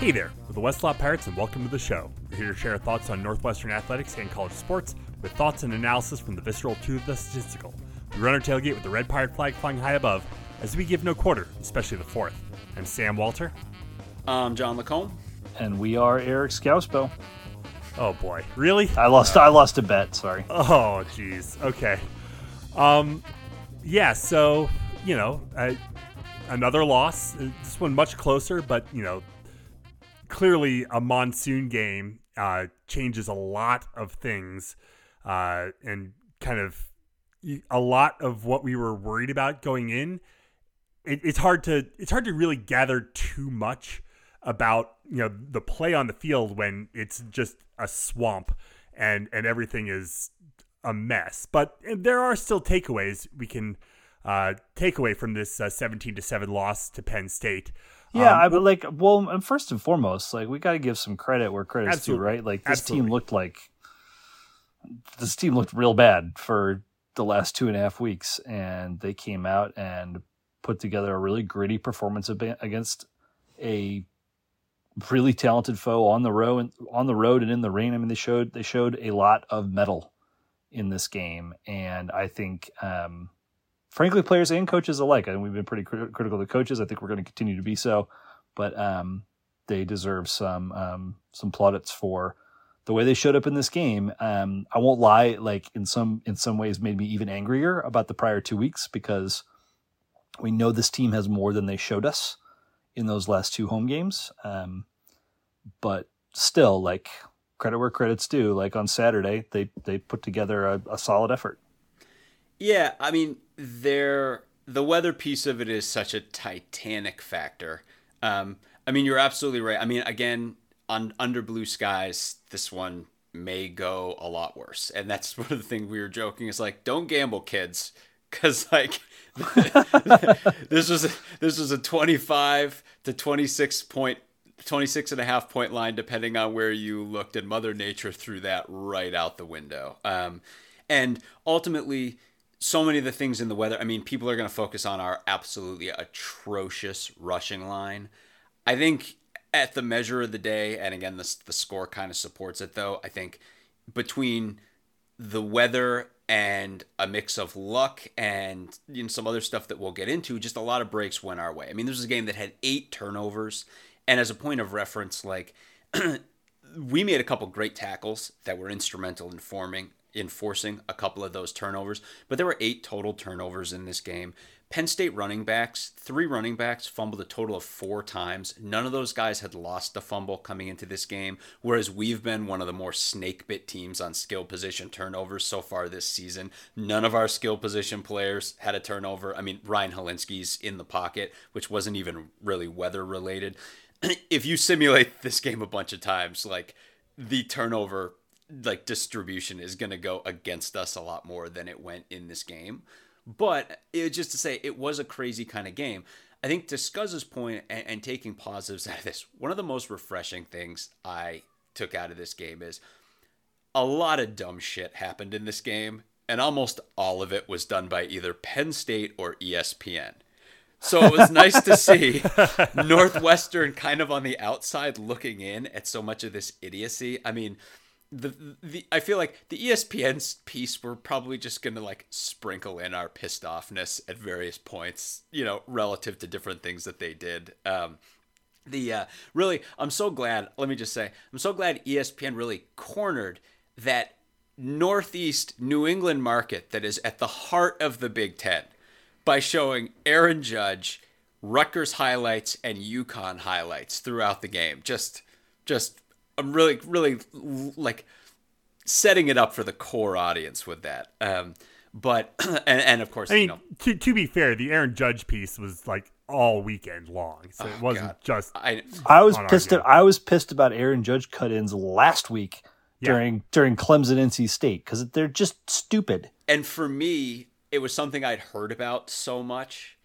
Hey there, we're the Westlot Pirates, and welcome to the show. We're here to share thoughts on Northwestern athletics and college sports with thoughts and analysis from the visceral to the statistical. We run our tailgate with the red pirate flag flying high above as we give no quarter, especially the fourth. I'm Sam Walter. I'm John Lacombe. And we are Eric Scousbo. Oh boy, really? I lost. I lost a bet. Sorry. Oh jeez. Okay. Um, yeah. So you know, uh, another loss. This one much closer, but you know, clearly a monsoon game uh, changes a lot of things, uh, and kind of a lot of what we were worried about going in. It, it's hard to it's hard to really gather too much about you know the play on the field when it's just a swamp and and everything is a mess. But there are still takeaways we can uh, take away from this uh, 17 to 7 loss to Penn State. Yeah, um, I but like well, first and foremost, like we got to give some credit where credit's absolutely. due, right? Like this absolutely. team looked like this team looked real bad for the last two and a half weeks, and they came out and put together a really gritty performance against a really talented foe on the road on the road and in the rain. I mean, they showed they showed a lot of metal in this game, and I think, um, frankly, players and coaches alike. Think we've been pretty crit- critical of the coaches. I think we're going to continue to be so, but um, they deserve some um, some plaudits for the way they showed up in this game. Um, I won't lie; like in some in some ways, made me even angrier about the prior two weeks because we know this team has more than they showed us in those last two home games. Um, but still, like credit where credit's due. Like on Saturday, they they put together a, a solid effort. Yeah, I mean, there the weather piece of it is such a titanic factor. Um, I mean, you're absolutely right. I mean, again, on under blue skies, this one may go a lot worse, and that's one of the things we were joking is like, don't gamble, kids, because like this was a, this was a 25 to 26 point 26 and a half point line depending on where you looked and mother nature threw that right out the window um, and ultimately so many of the things in the weather i mean people are going to focus on our absolutely atrocious rushing line i think at the measure of the day and again the, the score kind of supports it though i think between the weather and a mix of luck and you know, some other stuff that we'll get into. Just a lot of breaks went our way. I mean, this was a game that had eight turnovers, and as a point of reference, like we made a couple great tackles that were instrumental in forming enforcing a couple of those turnovers, but there were eight total turnovers in this game. Penn State running backs, three running backs fumbled a total of four times. None of those guys had lost the fumble coming into this game, whereas we've been one of the more snake bit teams on skill position turnovers so far this season. None of our skill position players had a turnover. I mean, Ryan Hilinski's in the pocket, which wasn't even really weather related. if you simulate this game a bunch of times, like the turnover like distribution is going to go against us a lot more than it went in this game. But it just to say it was a crazy kind of game. I think to Scuzz's point and, and taking positives out of this, one of the most refreshing things I took out of this game is a lot of dumb shit happened in this game, and almost all of it was done by either Penn State or ESPN. So it was nice to see Northwestern kind of on the outside looking in at so much of this idiocy. I mean, the the I feel like the ESPN piece we're probably just gonna like sprinkle in our pissed offness at various points, you know, relative to different things that they did. Um, the uh, really, I'm so glad. Let me just say, I'm so glad ESPN really cornered that Northeast New England market that is at the heart of the Big Ten by showing Aaron Judge, Rutgers highlights, and UConn highlights throughout the game. Just, just I'm really, really like setting it up for the core audience with that. Um, but and, and of course, I mean, you know, to to be fair, the Aaron Judge piece was like all weekend long, so it oh, wasn't God. just. I I was pissed. At, I was pissed about Aaron Judge cut-ins last week yeah. during during Clemson NC State because they're just stupid. And for me, it was something I'd heard about so much,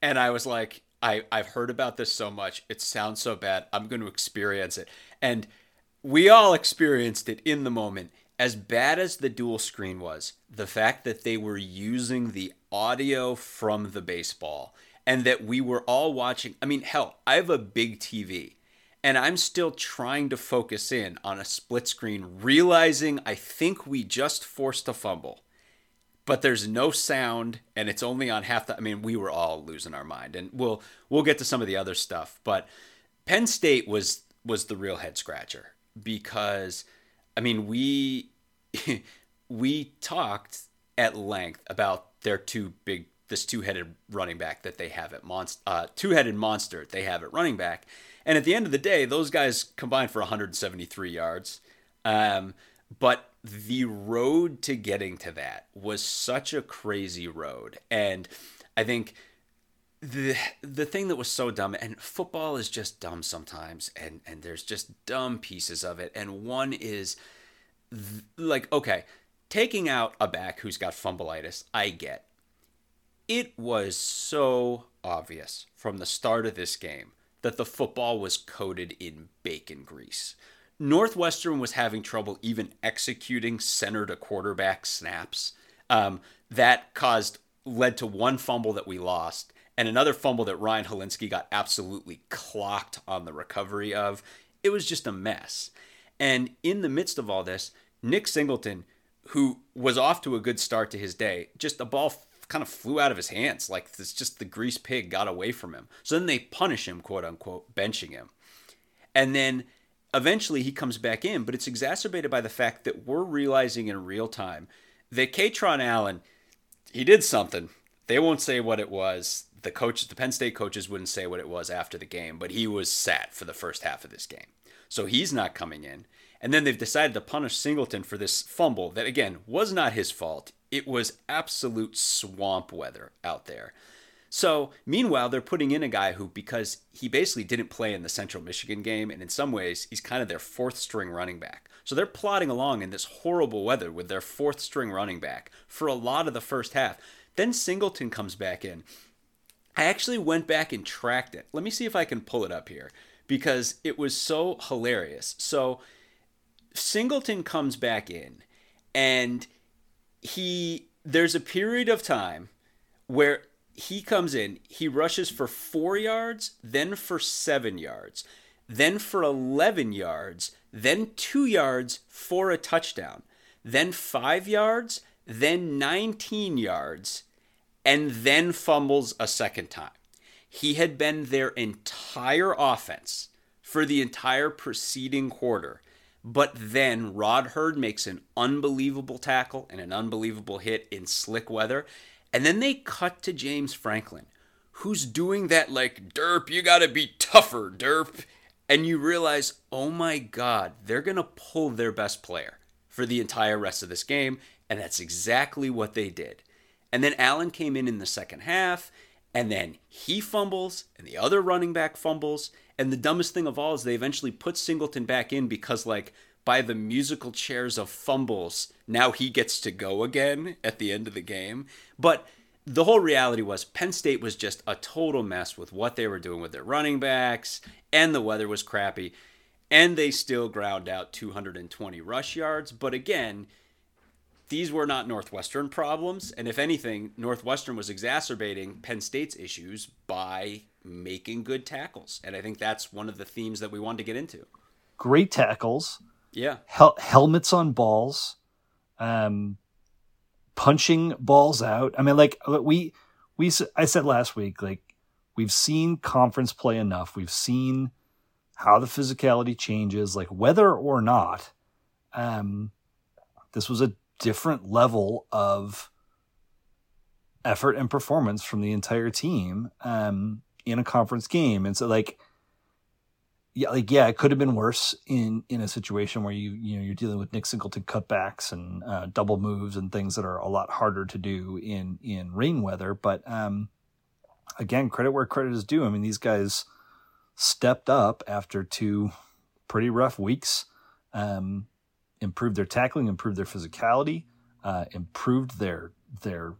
and I was like, I I've heard about this so much. It sounds so bad. I'm going to experience it, and we all experienced it in the moment. As bad as the dual screen was, the fact that they were using the audio from the baseball and that we were all watching. I mean, hell, I have a big TV and I'm still trying to focus in on a split screen, realizing I think we just forced a fumble, but there's no sound, and it's only on half the. I mean, we were all losing our mind, and we'll we'll get to some of the other stuff, but Penn State was was the real head scratcher because, I mean, we we talked at length about their two big this two-headed running back that they have at monster uh, two-headed monster they have at running back and at the end of the day, those guys combined for 173 yards. Um, but the road to getting to that was such a crazy road. And I think the the thing that was so dumb and football is just dumb sometimes and and there's just dumb pieces of it and one is th- like okay taking out a back who's got fumbleitis i get it was so obvious from the start of this game that the football was coated in bacon grease. Northwestern was having trouble even executing center to quarterback snaps. Um, that caused led to one fumble that we lost and another fumble that Ryan Hilinski got absolutely clocked on the recovery of. It was just a mess. And in the midst of all this, Nick Singleton, who was off to a good start to his day, just the ball kind of flew out of his hands. Like it's just the grease pig got away from him. So then they punish him, quote unquote, benching him. And then eventually he comes back in, but it's exacerbated by the fact that we're realizing in real time that Kaytron Allen, he did something. They won't say what it was. The coaches, the Penn State coaches wouldn't say what it was after the game, but he was sat for the first half of this game. So he's not coming in. And then they've decided to punish Singleton for this fumble that, again, was not his fault. It was absolute swamp weather out there. So, meanwhile, they're putting in a guy who, because he basically didn't play in the Central Michigan game, and in some ways, he's kind of their fourth string running back. So they're plodding along in this horrible weather with their fourth string running back for a lot of the first half. Then Singleton comes back in. I actually went back and tracked it. Let me see if I can pull it up here because it was so hilarious. So, Singleton comes back in and he there's a period of time where he comes in, he rushes for 4 yards, then for 7 yards, then for 11 yards, then 2 yards for a touchdown, then 5 yards, then 19 yards, and then fumbles a second time. He had been their entire offense for the entire preceding quarter but then Rod Heard makes an unbelievable tackle and an unbelievable hit in slick weather. And then they cut to James Franklin, who's doing that like, derp, you gotta be tougher, derp. And you realize, oh my God, they're gonna pull their best player for the entire rest of this game. And that's exactly what they did. And then Allen came in in the second half, and then he fumbles, and the other running back fumbles, and the dumbest thing of all is they eventually put Singleton back in because, like, by the musical chairs of fumbles, now he gets to go again at the end of the game. But the whole reality was Penn State was just a total mess with what they were doing with their running backs, and the weather was crappy. And they still ground out 220 rush yards. But again, these were not Northwestern problems. And if anything, Northwestern was exacerbating Penn State's issues by making good tackles. And I think that's one of the themes that we wanted to get into. Great tackles. Yeah. Hel- helmets on balls. Um, punching balls out. I mean, like we, we, I said last week, like we've seen conference play enough. We've seen how the physicality changes, like whether or not, um, this was a different level of effort and performance from the entire team um, in a conference game. And so, like, yeah, like yeah, it could have been worse in in a situation where you you know you're dealing with Nick Singleton cutbacks and uh, double moves and things that are a lot harder to do in in rain weather. But um, again, credit where credit is due. I mean, these guys stepped up after two pretty rough weeks. Um, improved their tackling, improved their physicality, uh, improved their their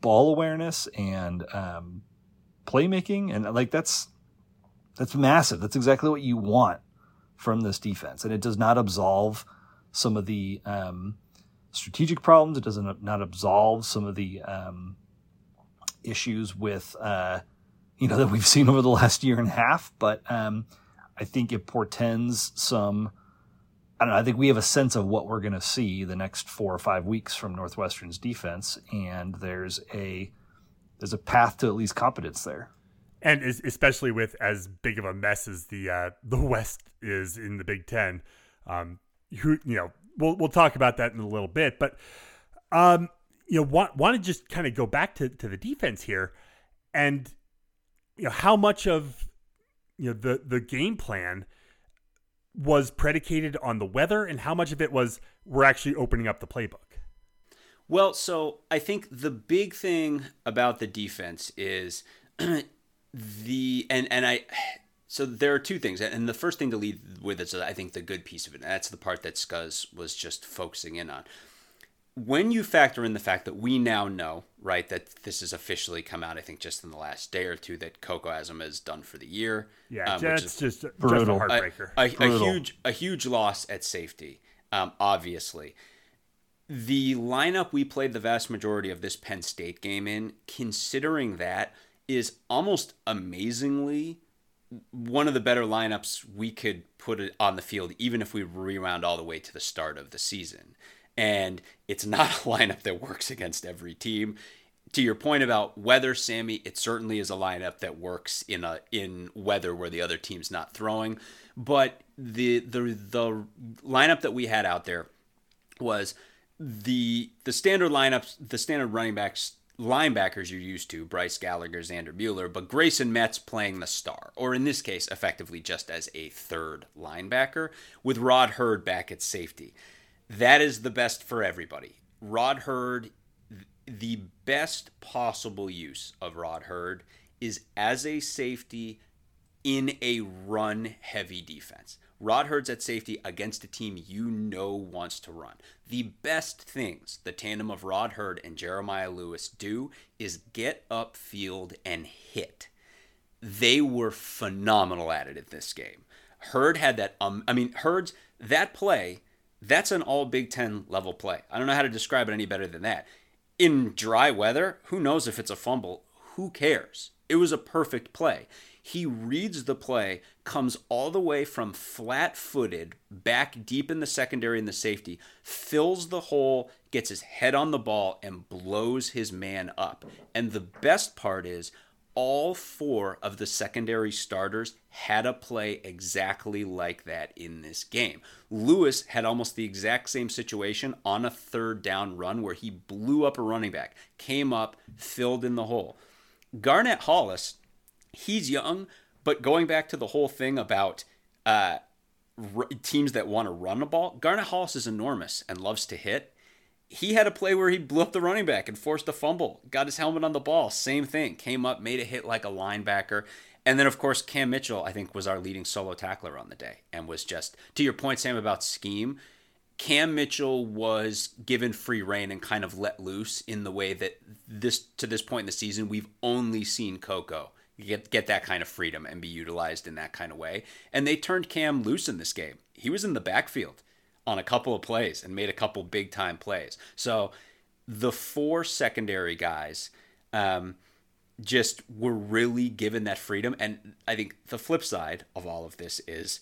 ball awareness and um, playmaking, and like that's that's massive. That's exactly what you want from this defense, and it does not absolve some of the um, strategic problems. It does not not absolve some of the um, issues with uh, you know that we've seen over the last year and a half, but um, I think it portends some. I don't know. I think we have a sense of what we're going to see the next four or five weeks from Northwestern's defense, and there's a there's a path to at least competence there. And especially with as big of a mess as the uh, the West is in the Big Ten, um, who you know we'll we'll talk about that in a little bit, but um, you know want want to just kind of go back to to the defense here, and you know how much of you know the the game plan was predicated on the weather and how much of it was we're actually opening up the playbook? Well so i think the big thing about the defense is the and and i so there are two things and the first thing to lead with is i think the good piece of it and that's the part that scuzz was just focusing in on when you factor in the fact that we now know, right, that this has officially come out, I think just in the last day or two, that Coco Azema is done for the year. Yeah, um, that's just, brutal. just a heartbreaker. A, a, a, huge, a huge loss at safety, um, obviously. The lineup we played the vast majority of this Penn State game in, considering that, is almost amazingly one of the better lineups we could put on the field, even if we rewound all the way to the start of the season and it's not a lineup that works against every team. To your point about weather, Sammy, it certainly is a lineup that works in a in weather where the other team's not throwing. But the the the lineup that we had out there was the the standard lineups, the standard running backs linebackers you're used to, Bryce Gallagher, Xander Mueller, but Grayson Metz playing the star, or in this case, effectively just as a third linebacker, with Rod Heard back at safety that is the best for everybody. Rod Heard, the best possible use of Rod Heard is as a safety in a run heavy defense. Rod Heard's at safety against a team you know wants to run. The best things the tandem of Rod Heard and Jeremiah Lewis do is get upfield and hit. They were phenomenal at it in this game. Heard had that um I mean Heard's that play that's an all Big Ten level play. I don't know how to describe it any better than that. In dry weather, who knows if it's a fumble? Who cares? It was a perfect play. He reads the play, comes all the way from flat footed back deep in the secondary and the safety, fills the hole, gets his head on the ball, and blows his man up. And the best part is, all four of the secondary starters had a play exactly like that in this game. Lewis had almost the exact same situation on a third down run where he blew up a running back, came up, filled in the hole. Garnett Hollis, he's young, but going back to the whole thing about uh, teams that want to run the ball, Garnett Hollis is enormous and loves to hit he had a play where he blew up the running back and forced a fumble, got his helmet on the ball. Same thing. Came up, made a hit like a linebacker. And then, of course, Cam Mitchell, I think, was our leading solo tackler on the day and was just, to your point, Sam, about scheme. Cam Mitchell was given free reign and kind of let loose in the way that this to this point in the season we've only seen Coco get get that kind of freedom and be utilized in that kind of way. And they turned Cam loose in this game. He was in the backfield on a couple of plays and made a couple big time plays. So the four secondary guys um, just were really given that freedom. And I think the flip side of all of this is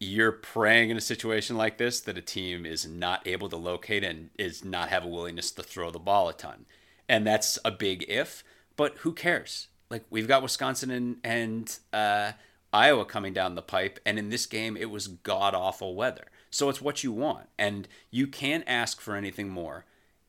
you're praying in a situation like this that a team is not able to locate and is not have a willingness to throw the ball a ton. And that's a big if, but who cares? Like we've got Wisconsin and, and uh, Iowa coming down the pipe, and in this game it was god awful weather. So it's what you want, and you can't ask for anything more.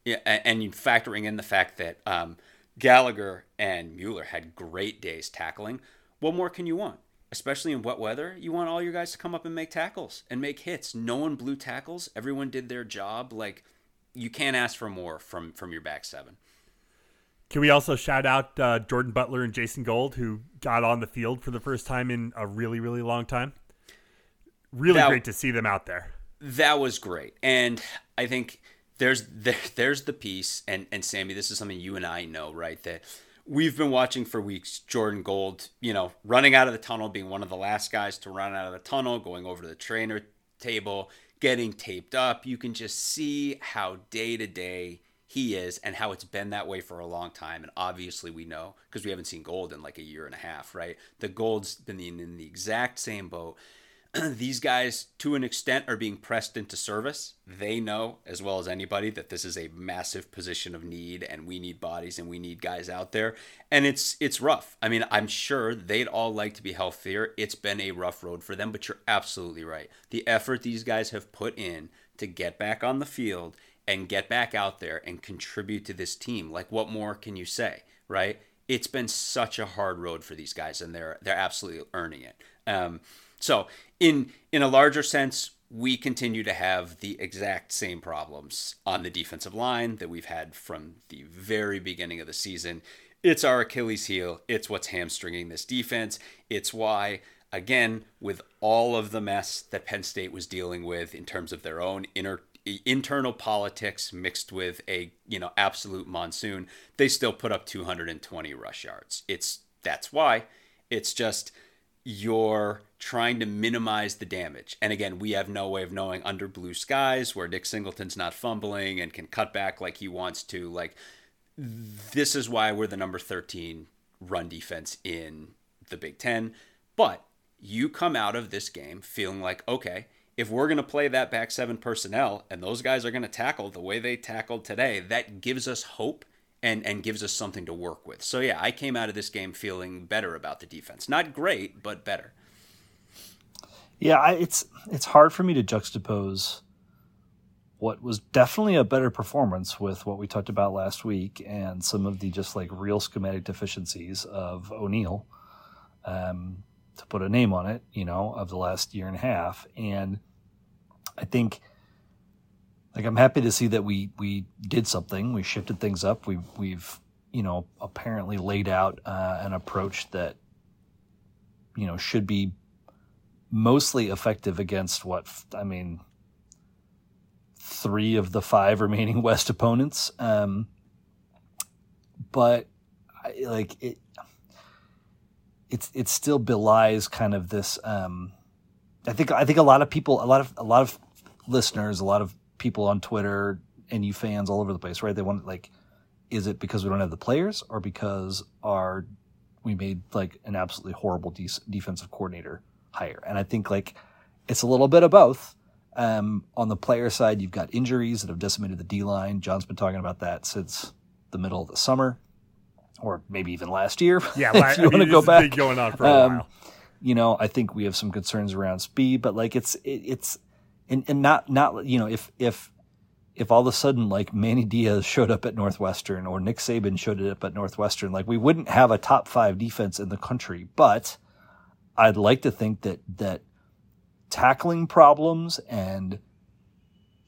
And factoring in the fact that um, Gallagher and Mueller had great days tackling. What more can you want? Especially in wet weather, you want all your guys to come up and make tackles and make hits. No one blew tackles. Everyone did their job. Like you can't ask for more from from your back seven. Can we also shout out uh, Jordan Butler and Jason Gold, who got on the field for the first time in a really, really long time? Really that, great to see them out there that was great. And I think there's there, there's the piece and and Sammy, this is something you and I know, right? That we've been watching for weeks Jordan Gold, you know, running out of the tunnel, being one of the last guys to run out of the tunnel, going over to the trainer table, getting taped up. You can just see how day to day he is and how it's been that way for a long time. And obviously, we know because we haven't seen gold in like a year and a half, right? The gold's been in, in the exact same boat. these guys, to an extent, are being pressed into service. They know as well as anybody that this is a massive position of need, and we need bodies and we need guys out there. And it's it's rough. I mean, I'm sure they'd all like to be healthier. It's been a rough road for them, but you're absolutely right. The effort these guys have put in to get back on the field and get back out there and contribute to this team. Like, what more can you say, right? It's been such a hard road for these guys, and they're they're absolutely earning it. Um, so in in a larger sense, we continue to have the exact same problems on the defensive line that we've had from the very beginning of the season. It's our Achilles heel. It's what's hamstringing this defense. It's why, again, with all of the mess that Penn State was dealing with in terms of their own inner internal politics mixed with a you know absolute monsoon, they still put up 220 rush yards. It's that's why. It's just you're trying to minimize the damage. And again, we have no way of knowing under blue skies where Nick Singleton's not fumbling and can cut back like he wants to. Like, this is why we're the number 13 run defense in the Big Ten. But you come out of this game feeling like, okay, if we're going to play that back seven personnel and those guys are going to tackle the way they tackled today, that gives us hope and and gives us something to work with. So yeah, I came out of this game feeling better about the defense. Not great, but better. Yeah, I, it's it's hard for me to juxtapose what was definitely a better performance with what we talked about last week and some of the just like real schematic deficiencies of O'Neil, um, to put a name on it, you know, of the last year and a half. And I think, like, I'm happy to see that we we did something. We shifted things up. We we've you know apparently laid out uh, an approach that you know should be mostly effective against what I mean, three of the five remaining West opponents. Um, but I, like it, it's it still belies kind of this. Um, I think I think a lot of people, a lot of a lot of listeners, a lot of people on Twitter and you fans all over the place, right? They want like, is it because we don't have the players, or because our we made like an absolutely horrible de- defensive coordinator higher. And I think like it's a little bit of both. Um, on the player side, you've got injuries that have decimated the D line. John's been talking about that since the middle of the summer, or maybe even last year. Yeah, if you want to go back, going on for a um, while. You know, I think we have some concerns around speed, but like it's it, it's and, and not not you know if if if all of a sudden like Manny Diaz showed up at Northwestern or Nick Saban showed up at Northwestern, like we wouldn't have a top five defense in the country, but I'd like to think that that tackling problems and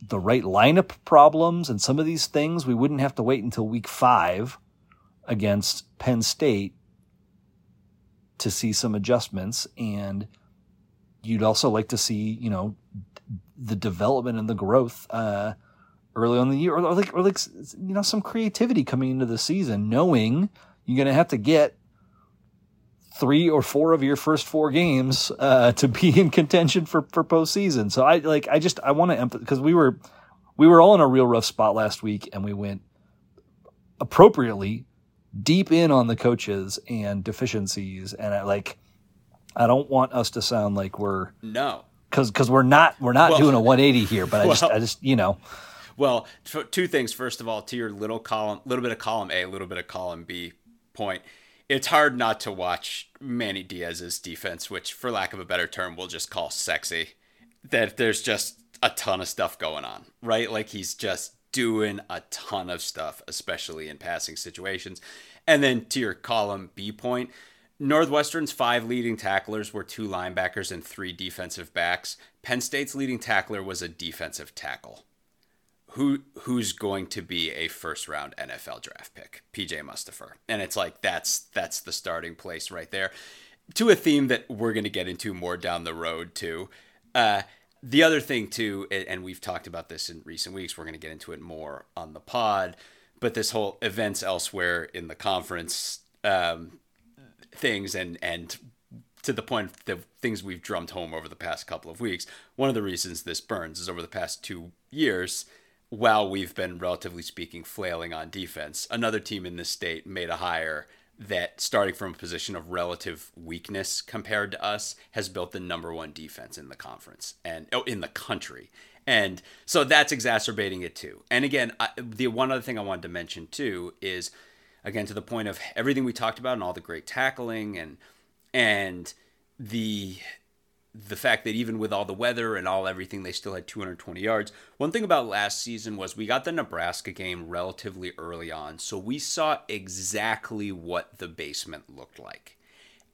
the right lineup problems and some of these things we wouldn't have to wait until week five against Penn State to see some adjustments. And you'd also like to see you know the development and the growth uh, early on the year or like or like you know some creativity coming into the season knowing you're going to have to get three or four of your first four games uh, to be in contention for for postseason. So I like I just I want to emphasize because we were we were all in a real rough spot last week, and we went appropriately deep in on the coaches and deficiencies, and I like I don't want us to sound like we're no because because we're not we're not well, doing a 180 here, but I well, just I just you know. Well, two things. First of all, to your little column, little bit of column A, a little bit of column B point it's hard not to watch Manny Diaz's defense, which, for lack of a better term, we'll just call sexy. That there's just a ton of stuff going on, right? Like he's just doing a ton of stuff, especially in passing situations. And then to your column B point, Northwestern's five leading tacklers were two linebackers and three defensive backs. Penn State's leading tackler was a defensive tackle who who's going to be a first round NFL draft pick? PJ Mustipher. And it's like that's that's the starting place right there. To a theme that we're going to get into more down the road too. Uh, the other thing too, and we've talked about this in recent weeks, we're going to get into it more on the pod, but this whole events elsewhere in the conference um, things and and to the point the things we've drummed home over the past couple of weeks. One of the reasons this burns is over the past two years while we've been relatively speaking flailing on defense, another team in this state made a hire that starting from a position of relative weakness compared to us has built the number one defense in the conference and oh, in the country. And so that's exacerbating it too. And again I, the one other thing i wanted to mention too is again to the point of everything we talked about and all the great tackling and and the the fact that even with all the weather and all everything, they still had 220 yards. One thing about last season was we got the Nebraska game relatively early on, so we saw exactly what the basement looked like.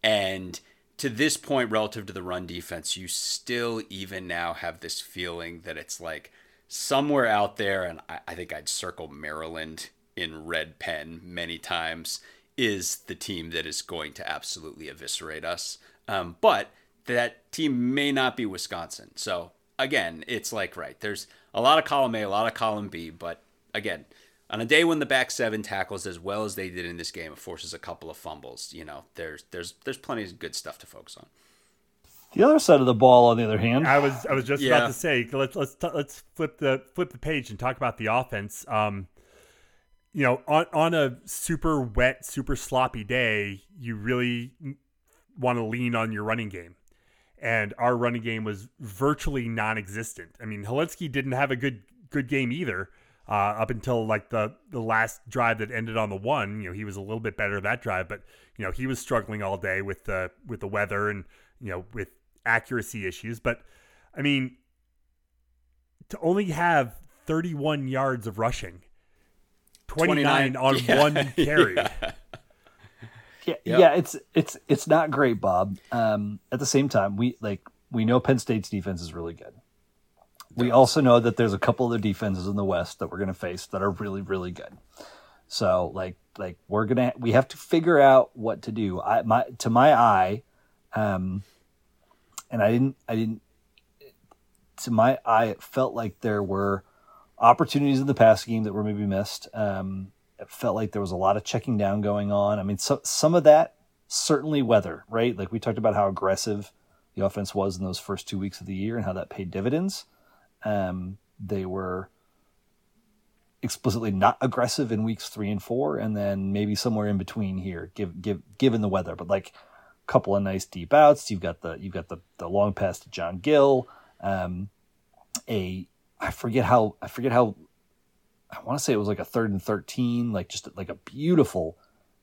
And to this point, relative to the run defense, you still even now have this feeling that it's like somewhere out there, and I, I think I'd circle Maryland in red pen many times, is the team that is going to absolutely eviscerate us. Um, but that team may not be Wisconsin. So again, it's like right. There's a lot of column A, a lot of column B, but again, on a day when the back seven tackles as well as they did in this game, it forces a couple of fumbles. You know, there's there's there's plenty of good stuff to focus on. The other side of the ball, on the other hand, I was I was just yeah. about to say let's let's let's flip the flip the page and talk about the offense. Um, you know, on on a super wet, super sloppy day, you really want to lean on your running game and our running game was virtually non-existent. I mean, Hilinski didn't have a good good game either. Uh, up until like the the last drive that ended on the one, you know, he was a little bit better that drive, but you know, he was struggling all day with the with the weather and you know with accuracy issues. But I mean, to only have 31 yards of rushing, 29, 29 on yeah, one carry. Yeah. Yeah, yep. yeah, it's it's it's not great, Bob. Um, at the same time, we like we know Penn State's defense is really good. We also know that there's a couple other defenses in the West that we're going to face that are really really good. So like like we're gonna we have to figure out what to do. I my to my eye, um, and I didn't I didn't to my eye it felt like there were opportunities in the pass game that were maybe missed. Um, it felt like there was a lot of checking down going on. I mean, so, some of that certainly weather, right? Like we talked about how aggressive the offense was in those first two weeks of the year and how that paid dividends. Um, they were explicitly not aggressive in weeks three and four, and then maybe somewhere in between here, give, give, given the weather. But like a couple of nice deep outs. You've got the you've got the the long pass to John Gill. Um, a I forget how I forget how I want to say it was like a third and 13, like just like a beautiful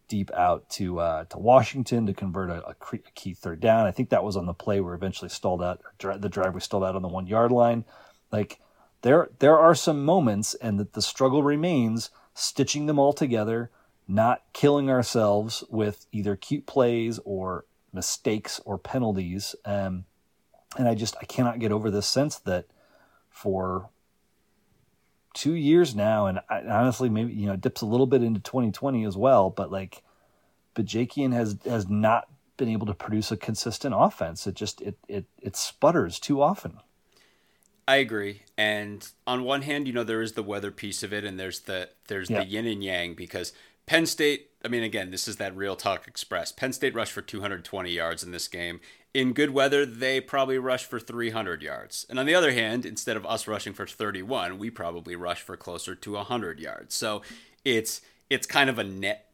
deep out to uh, to Washington to convert a, a, key third down. I think that was on the play where eventually stalled out, the drive was stalled out on the one yard line. Like there there are some moments, and that the struggle remains stitching them all together, not killing ourselves with either cute plays or mistakes or penalties. Um, and I just I cannot get over this sense that for two years now, and I, honestly, maybe you know, dips a little bit into 2020 as well. But like, Bajakian has has not been able to produce a consistent offense. It just it it it sputters too often. I agree. And on one hand, you know, there is the weather piece of it, and there's the there's yeah. the yin and yang because Penn State. I mean, again, this is that real talk express. Penn State rushed for 220 yards in this game in good weather, they probably rush for 300 yards. And on the other hand, instead of us rushing for 31, we probably rush for closer to 100 yards. So it's it's kind of a net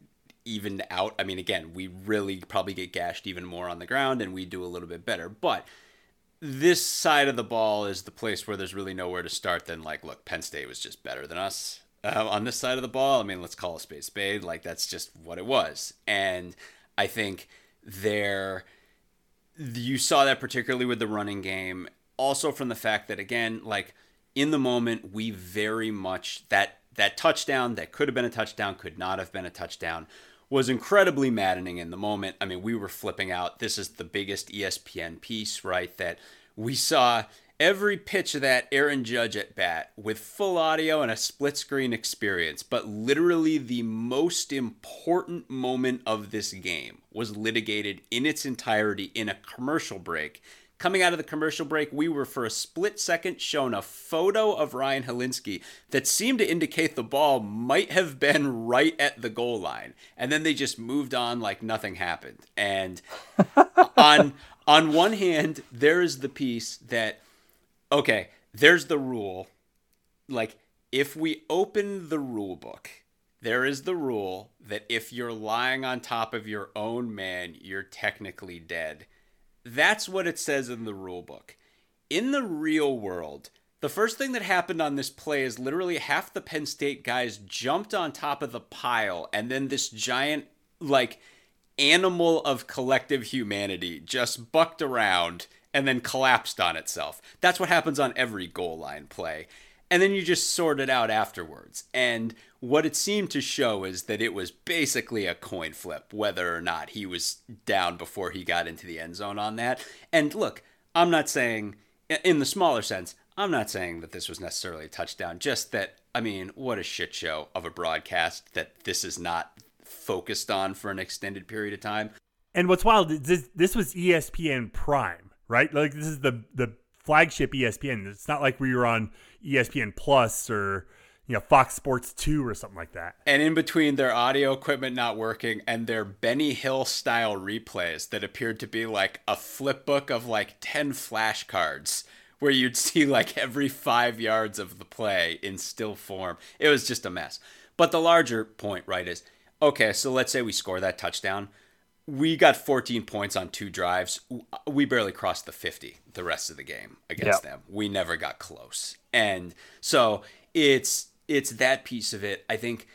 evened out. I mean, again, we really probably get gashed even more on the ground, and we do a little bit better. But this side of the ball is the place where there's really nowhere to start. Than like, look, Penn State was just better than us. Uh, on this side of the ball, I mean, let's call a spade spade. Like that's just what it was. And I think they're you saw that particularly with the running game. Also from the fact that again, like in the moment, we very much that that touchdown that could have been a touchdown, could not have been a touchdown, was incredibly maddening in the moment. I mean, we were flipping out. This is the biggest ESPN piece, right? That we saw every pitch of that Aaron Judge at bat with full audio and a split screen experience, but literally the most important moment of this game was litigated in its entirety in a commercial break. Coming out of the commercial break, we were for a split second shown a photo of Ryan Hilinski that seemed to indicate the ball might have been right at the goal line. And then they just moved on like nothing happened. And on on one hand, there is the piece that okay, there's the rule. Like, if we open the rule book, there is the rule that if you're lying on top of your own man, you're technically dead. That's what it says in the rule book. In the real world, the first thing that happened on this play is literally half the Penn State guys jumped on top of the pile, and then this giant, like, animal of collective humanity just bucked around and then collapsed on itself. That's what happens on every goal line play. And then you just sort it out afterwards. And what it seemed to show is that it was basically a coin flip whether or not he was down before he got into the end zone on that. And look, I'm not saying, in the smaller sense, I'm not saying that this was necessarily a touchdown, just that, I mean, what a shit show of a broadcast that this is not focused on for an extended period of time. And what's wild this, this was ESPN Prime, right? Like, this is the, the flagship ESPN. It's not like we were on ESPN Plus or you know Fox Sports 2 or something like that. And in between their audio equipment not working and their Benny Hill style replays that appeared to be like a flip book of like 10 flashcards where you'd see like every five yards of the play in still form. It was just a mess. But the larger point, right, is okay, so let's say we score that touchdown. We got 14 points on two drives. We barely crossed the 50 the rest of the game against yep. them. We never got close. And so it's it's that piece of it. I think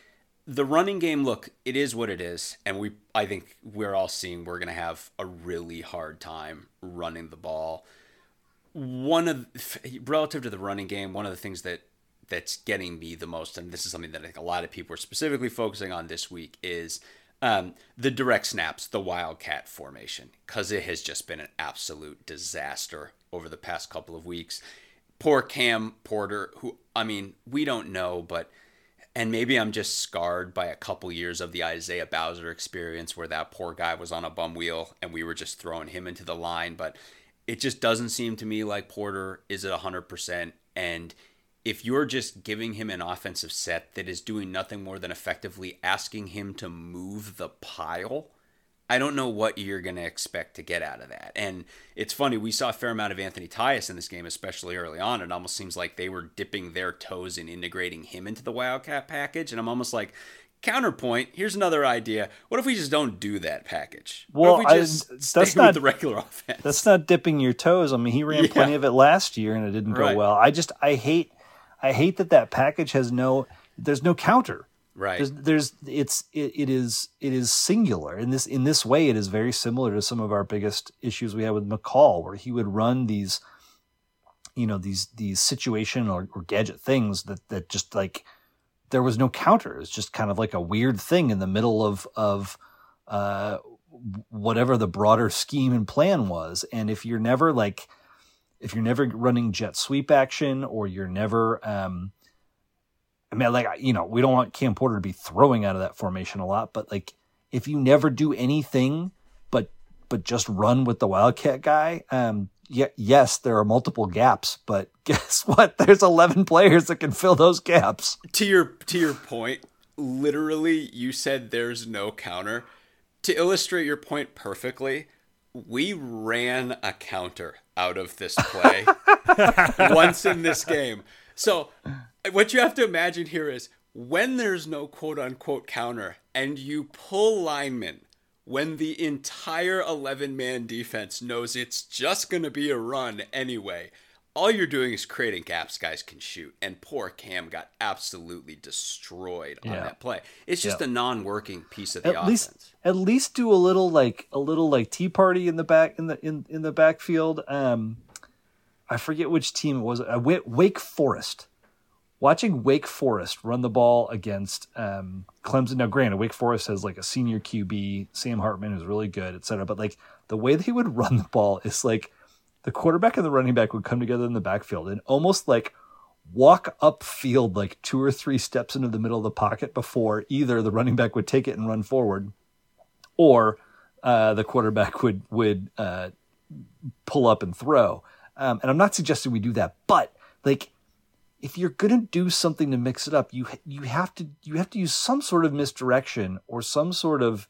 the running game look, it is what it is and we I think we're all seeing we're going to have a really hard time running the ball one of relative to the running game, one of the things that that's getting me the most, and this is something that I think a lot of people are specifically focusing on this week, is um, the direct snaps, the Wildcat formation, because it has just been an absolute disaster over the past couple of weeks. Poor Cam Porter, who I mean, we don't know, but and maybe I'm just scarred by a couple years of the Isaiah Bowser experience where that poor guy was on a bum wheel and we were just throwing him into the line, but it just doesn't seem to me like Porter is at 100%. And if you're just giving him an offensive set that is doing nothing more than effectively asking him to move the pile, I don't know what you're going to expect to get out of that. And it's funny, we saw a fair amount of Anthony Tyus in this game, especially early on. It almost seems like they were dipping their toes in integrating him into the Wildcat package. And I'm almost like, Counterpoint, here's another idea. What if we just don't do that package? Well, we just I, that's not the regular offense. That's not dipping your toes. I mean, he ran yeah. plenty of it last year and it didn't go well. I just I hate I hate that that package has no there's no counter. Right. There's, there's it's it, it is it is singular in this in this way. It is very similar to some of our biggest issues we had with McCall, where he would run these, you know, these these situation or, or gadget things that that just like there was no counter. It's just kind of like a weird thing in the middle of of uh, whatever the broader scheme and plan was. And if you're never like, if you're never running jet sweep action, or you're never, um, I mean, like you know, we don't want Cam Porter to be throwing out of that formation a lot, but like if you never do anything but but just run with the Wildcat guy, um, yeah, yes, there are multiple gaps, but guess what? There's 11 players that can fill those gaps. To your to your point, literally you said there's no counter. To illustrate your point perfectly, we ran a counter out of this play once in this game. So, what you have to imagine here is when there's no quote unquote counter and you pull linemen when the entire 11 man defense knows it's just going to be a run anyway. All you're doing is creating gaps guys can shoot. And poor Cam got absolutely destroyed on yeah. that play. It's just yeah. a non working piece of the at offense. Least, at least do a little like a little like tea party in the back in the in, in the backfield. Um I forget which team it was. Uh, Wake Forest watching Wake Forest run the ball against um, Clemson. Now, granted, Wake Forest has like a senior QB, Sam Hartman, who's really good, et cetera. But like the way they would run the ball is like the quarterback and the running back would come together in the backfield and almost like walk up field like two or three steps into the middle of the pocket before either the running back would take it and run forward or uh, the quarterback would would uh, pull up and throw. Um, and I'm not suggesting we do that, but like if you're to do something to mix it up, you you have to you have to use some sort of misdirection or some sort of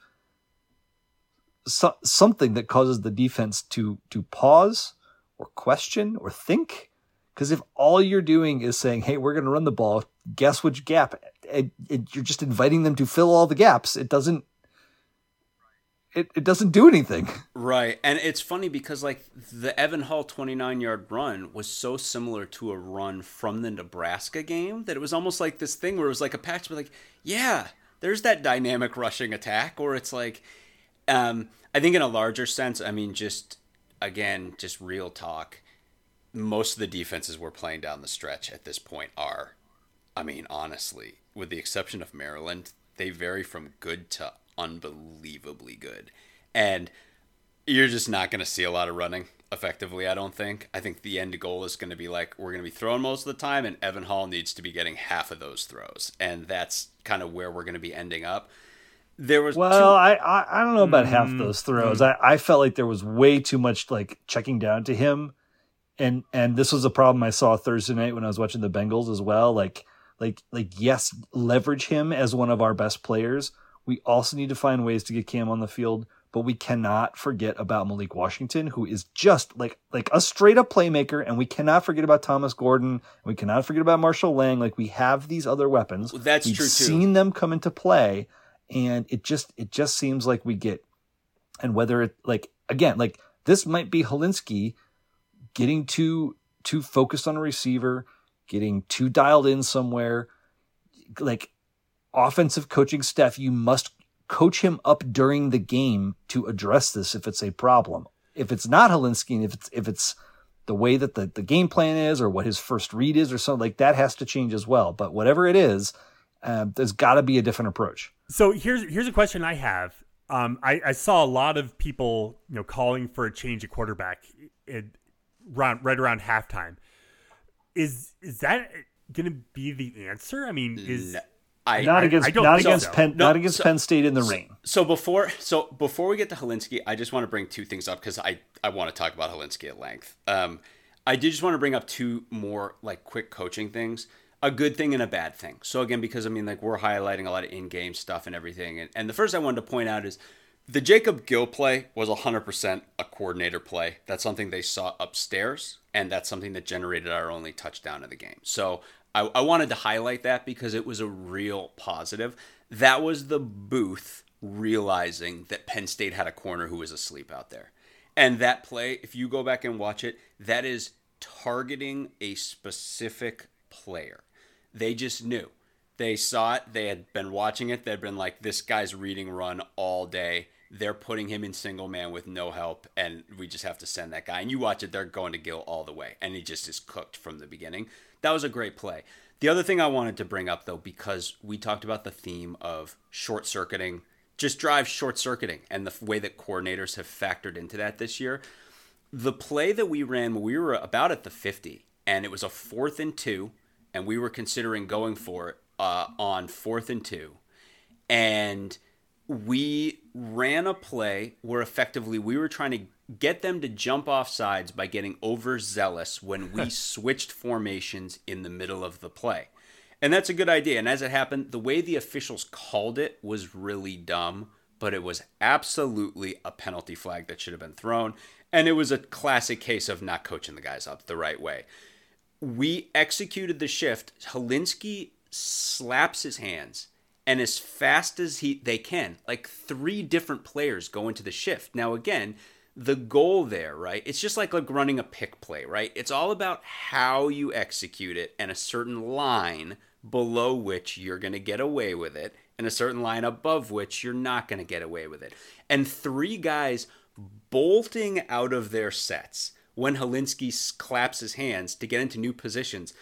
so, something that causes the defense to to pause or question or think Because if all you're doing is saying, "Hey, we're going to run the ball," guess which gap? It, it, you're just inviting them to fill all the gaps. It doesn't. It, it doesn't do anything. Right. And it's funny because like the Evan Hull 29 yard run was so similar to a run from the Nebraska game that it was almost like this thing where it was like a patch but like, yeah, there's that dynamic rushing attack or it's like um I think in a larger sense, I mean just again, just real talk most of the defenses we're playing down the stretch at this point are, I mean, honestly, with the exception of Maryland, they vary from good to unbelievably good. And you're just not going to see a lot of running effectively, I don't think. I think the end goal is going to be like, we're going to be throwing most of the time, and Evan Hull needs to be getting half of those throws. And that's kind of where we're going to be ending up. There was well, two... I, I, I don't know about mm-hmm. half those throws. I, I felt like there was way too much like checking down to him and and this was a problem I saw Thursday night when I was watching the Bengals as well. Like like like yes, leverage him as one of our best players. We also need to find ways to get Cam on the field, but we cannot forget about Malik Washington, who is just like like a straight up playmaker, and we cannot forget about Thomas Gordon. we cannot forget about Marshall Lang. Like we have these other weapons. Well, that's We've true too. Seen them come into play, and it just it just seems like we get, and whether it like again like this might be Hilinski getting too too focused on a receiver, getting too dialed in somewhere. Like offensive coaching staff, you must coach him up during the game to address this if it's a problem. If it's not Hilinski, if it's if it's the way that the, the game plan is or what his first read is or something like that has to change as well. But whatever it is, uh, there's got to be a different approach. So here's here's a question I have. Um, I, I, saw a lot of people, you know, calling for a change of quarterback. It, around right around halftime. Is is that going to be the answer? I mean, is I, not against I, I not against so. Penn no, not against so, Penn State in the so, rain. So before so before we get to Hilinski, I just want to bring two things up because I I want to talk about Hilinski at length. Um, I did just want to bring up two more like quick coaching things. A good thing and a bad thing. So again, because I mean, like we're highlighting a lot of in-game stuff and everything, and, and the first I wanted to point out is the Jacob Gill play was 100% a coordinator play. That's something they saw upstairs, and that's something that generated our only touchdown of the game. So I, I wanted to highlight that because it was a real positive. That was the booth realizing that Penn State had a corner who was asleep out there. And that play, if you go back and watch it, that is targeting a specific player. They just knew they saw it. They had been watching it. They'd been like, this guy's reading run all day. They're putting him in single man with no help, and we just have to send that guy. And you watch it, they're going to Gill all the way, and he just is cooked from the beginning. That was a great play. The other thing I wanted to bring up, though, because we talked about the theme of short circuiting, just drive short circuiting, and the way that coordinators have factored into that this year. The play that we ran we were about at the 50, and it was a fourth and two, and we were considering going for it uh, on fourth and two, and we ran a play where effectively we were trying to get them to jump off sides by getting overzealous when we switched formations in the middle of the play. And that's a good idea. And as it happened, the way the officials called it was really dumb, but it was absolutely a penalty flag that should have been thrown. And it was a classic case of not coaching the guys up the right way. We executed the shift. Hilinski slaps his hands and as fast as he they can like three different players go into the shift. Now again the goal there right it's just like like running a pick play right? It's all about how you execute it and a certain line below which you're going to get away with it and a certain line above which you're not going to get away with it. And three guys bolting out of their sets when Hilinski claps his hands to get into new positions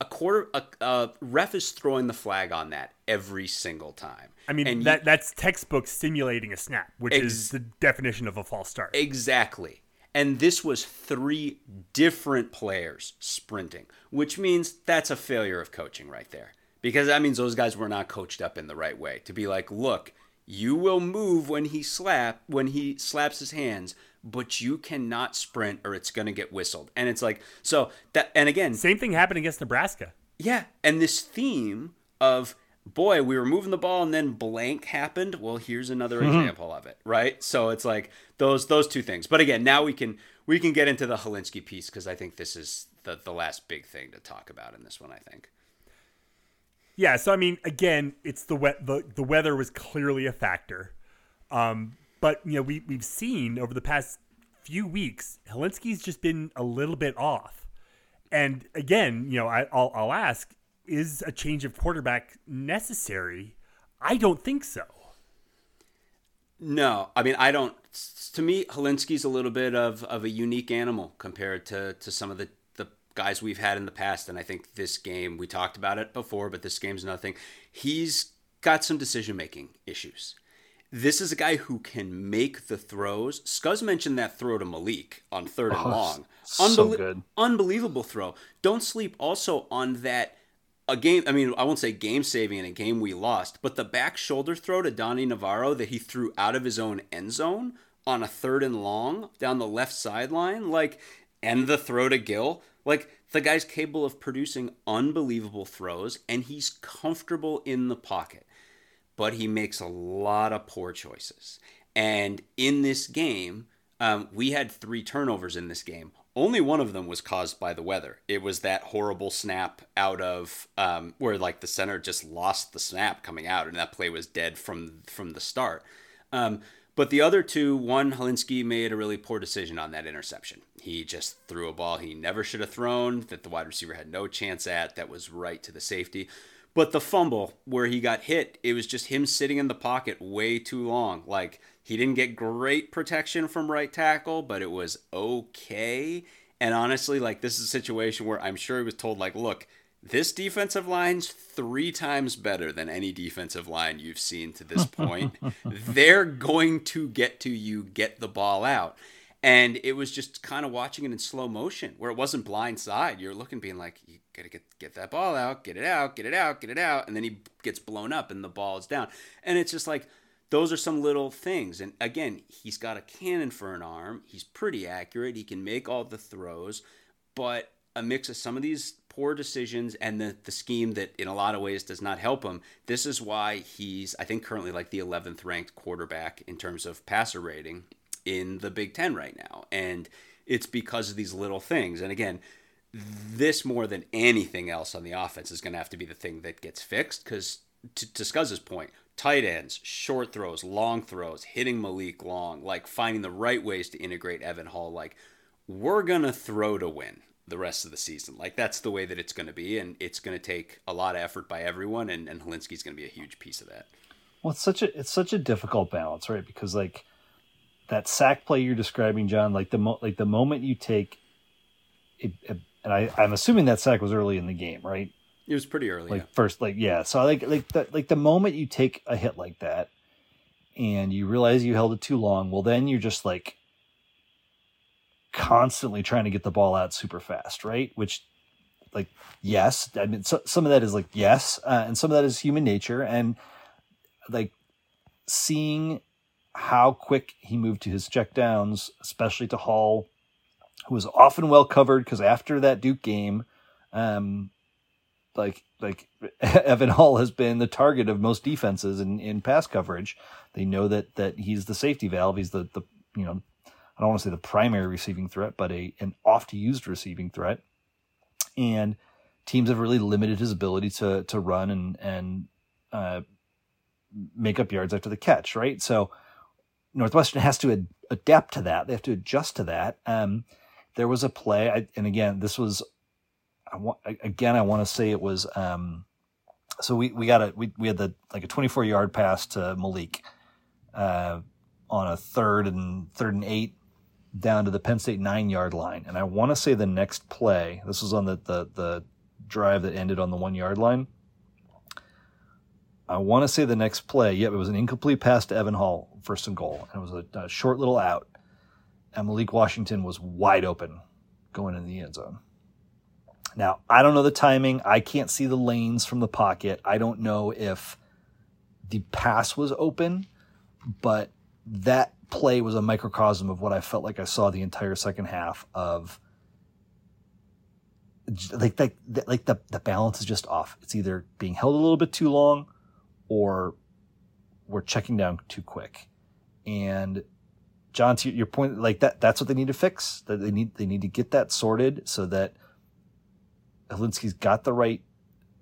a quarter a, a, ref is throwing the flag on that every single time. I mean and that you, that's textbook simulating a snap, which ex- is the definition of a false start. Exactly. And this was three different players sprinting, which means that's a failure of coaching right there. Because that means those guys were not coached up in the right way to be like, look, you will move when he slap when he slaps his hands, but you cannot sprint or it's going to get whistled. And it's like, so that, and again, same thing happened against Nebraska. Yeah. And this theme of, boy, we were moving the ball and then blank happened. Well, here's another mm-hmm. example of it, right? So it's like those those two things. But again, now we can we can get into the Hilinski piece because I think this is the the last big thing to talk about in this one. I think. Yeah, so I mean, again, it's the wet. The, the weather was clearly a factor, um, but you know we we've seen over the past few weeks, Hilinski's just been a little bit off, and again, you know, I, I'll I'll ask: Is a change of quarterback necessary? I don't think so. No, I mean I don't. To me, Hilinski's a little bit of, of a unique animal compared to, to some of the, the guys we've had in the past, and I think this game we talked about it before, but this game's nothing. He's got some decision making issues. This is a guy who can make the throws. Scuzz mentioned that throw to Malik on third and oh, long. Unbel- so good. Unbelievable throw. Don't sleep also on that a game. I mean, I won't say game saving in a game we lost, but the back shoulder throw to Donny Navarro that he threw out of his own end zone on a third and long down the left sideline, like, and the throw to Gill, like the guy's capable of producing unbelievable throws, and he's comfortable in the pocket, but he makes a lot of poor choices. And in this game, um, we had three turnovers in this game. Only one of them was caused by the weather. It was that horrible snap out of um, where like the center just lost the snap coming out, and that play was dead from from the start. Um, but the other two, one Hilinski made a really poor decision on that interception. He just threw a ball he never should have thrown, that the wide receiver had no chance at, that was right to the safety. But the fumble where he got hit, it was just him sitting in the pocket way too long. Like he didn't get great protection from right tackle, but it was okay. And honestly, like this is a situation where I'm sure he was told, like, look, this defensive line's three times better than any defensive line you've seen to this point. They're going to get to you, get the ball out. And it was just kind of watching it in slow motion where it wasn't blind side. You're looking, being like, you gotta get get that ball out, get it out, get it out, get it out, and then he gets blown up and the ball is down. And it's just like those are some little things. And again, he's got a cannon for an arm. He's pretty accurate. He can make all the throws, but a mix of some of these poor decisions and the, the scheme that in a lot of ways does not help him. This is why he's, I think, currently like the 11th ranked quarterback in terms of passer rating in the Big Ten right now. And it's because of these little things. And again, this more than anything else on the offense is going to have to be the thing that gets fixed because to, to Scuzz's point, tight ends, short throws, long throws, hitting Malik long, like finding the right ways to integrate Evan Hull. Like, we're going to throw to win the rest of the season. Like, that's the way that it's going to be. And it's going to take a lot of effort by everyone. And, and Hilinski's going to be a huge piece of that. Well, it's such a, it's such a difficult balance, right? Because, like, that sack play you're describing, John, like the mo- like the moment you take it, it and I, I'm assuming that sack was early in the game, right? It was pretty early. Like yeah. first, like yeah. So like like the, like the moment you take a hit like that, and you realize you held it too long, well then you're just like constantly trying to get the ball out super fast, right? Which like yes, I mean so, some of that is like yes, uh, and some of that is human nature, and like seeing how quick he moved to his checkdowns, especially to Hull who was often well covered because after that Duke game, um, like like Evan Hull has been the target of most defenses in, in pass coverage. They know that that he's the safety valve. He's the the you know I don't want to say the primary receiving threat, but a an oft used receiving threat. And teams have really limited his ability to to run and and uh, make up yards after the catch. Right, so Northwestern has to ad- adapt to that. They have to adjust to that. Um, there was a play, I, and again, this was, I want, again, I want to say it was, um, so we, we got a, we, we had the, like a 24 yard pass to Malik, uh, on a third and third and eight down to the Penn State nine yard line. And I want to say the next play, this was on the, the, the drive that ended on the one yard line. I want to say the next play, yep, it was an incomplete pass to Evan Hull, first and goal. And it was a, a short little out and Malik Washington was wide open going in the end zone. Now, I don't know the timing. I can't see the lanes from the pocket. I don't know if the pass was open, but that play was a microcosm of what I felt like I saw the entire second half of like like like the the balance is just off. It's either being held a little bit too long or we're checking down too quick. And John, to your point, like that, that's what they need to fix. That they need, they need to get that sorted so that Hilinski's got the right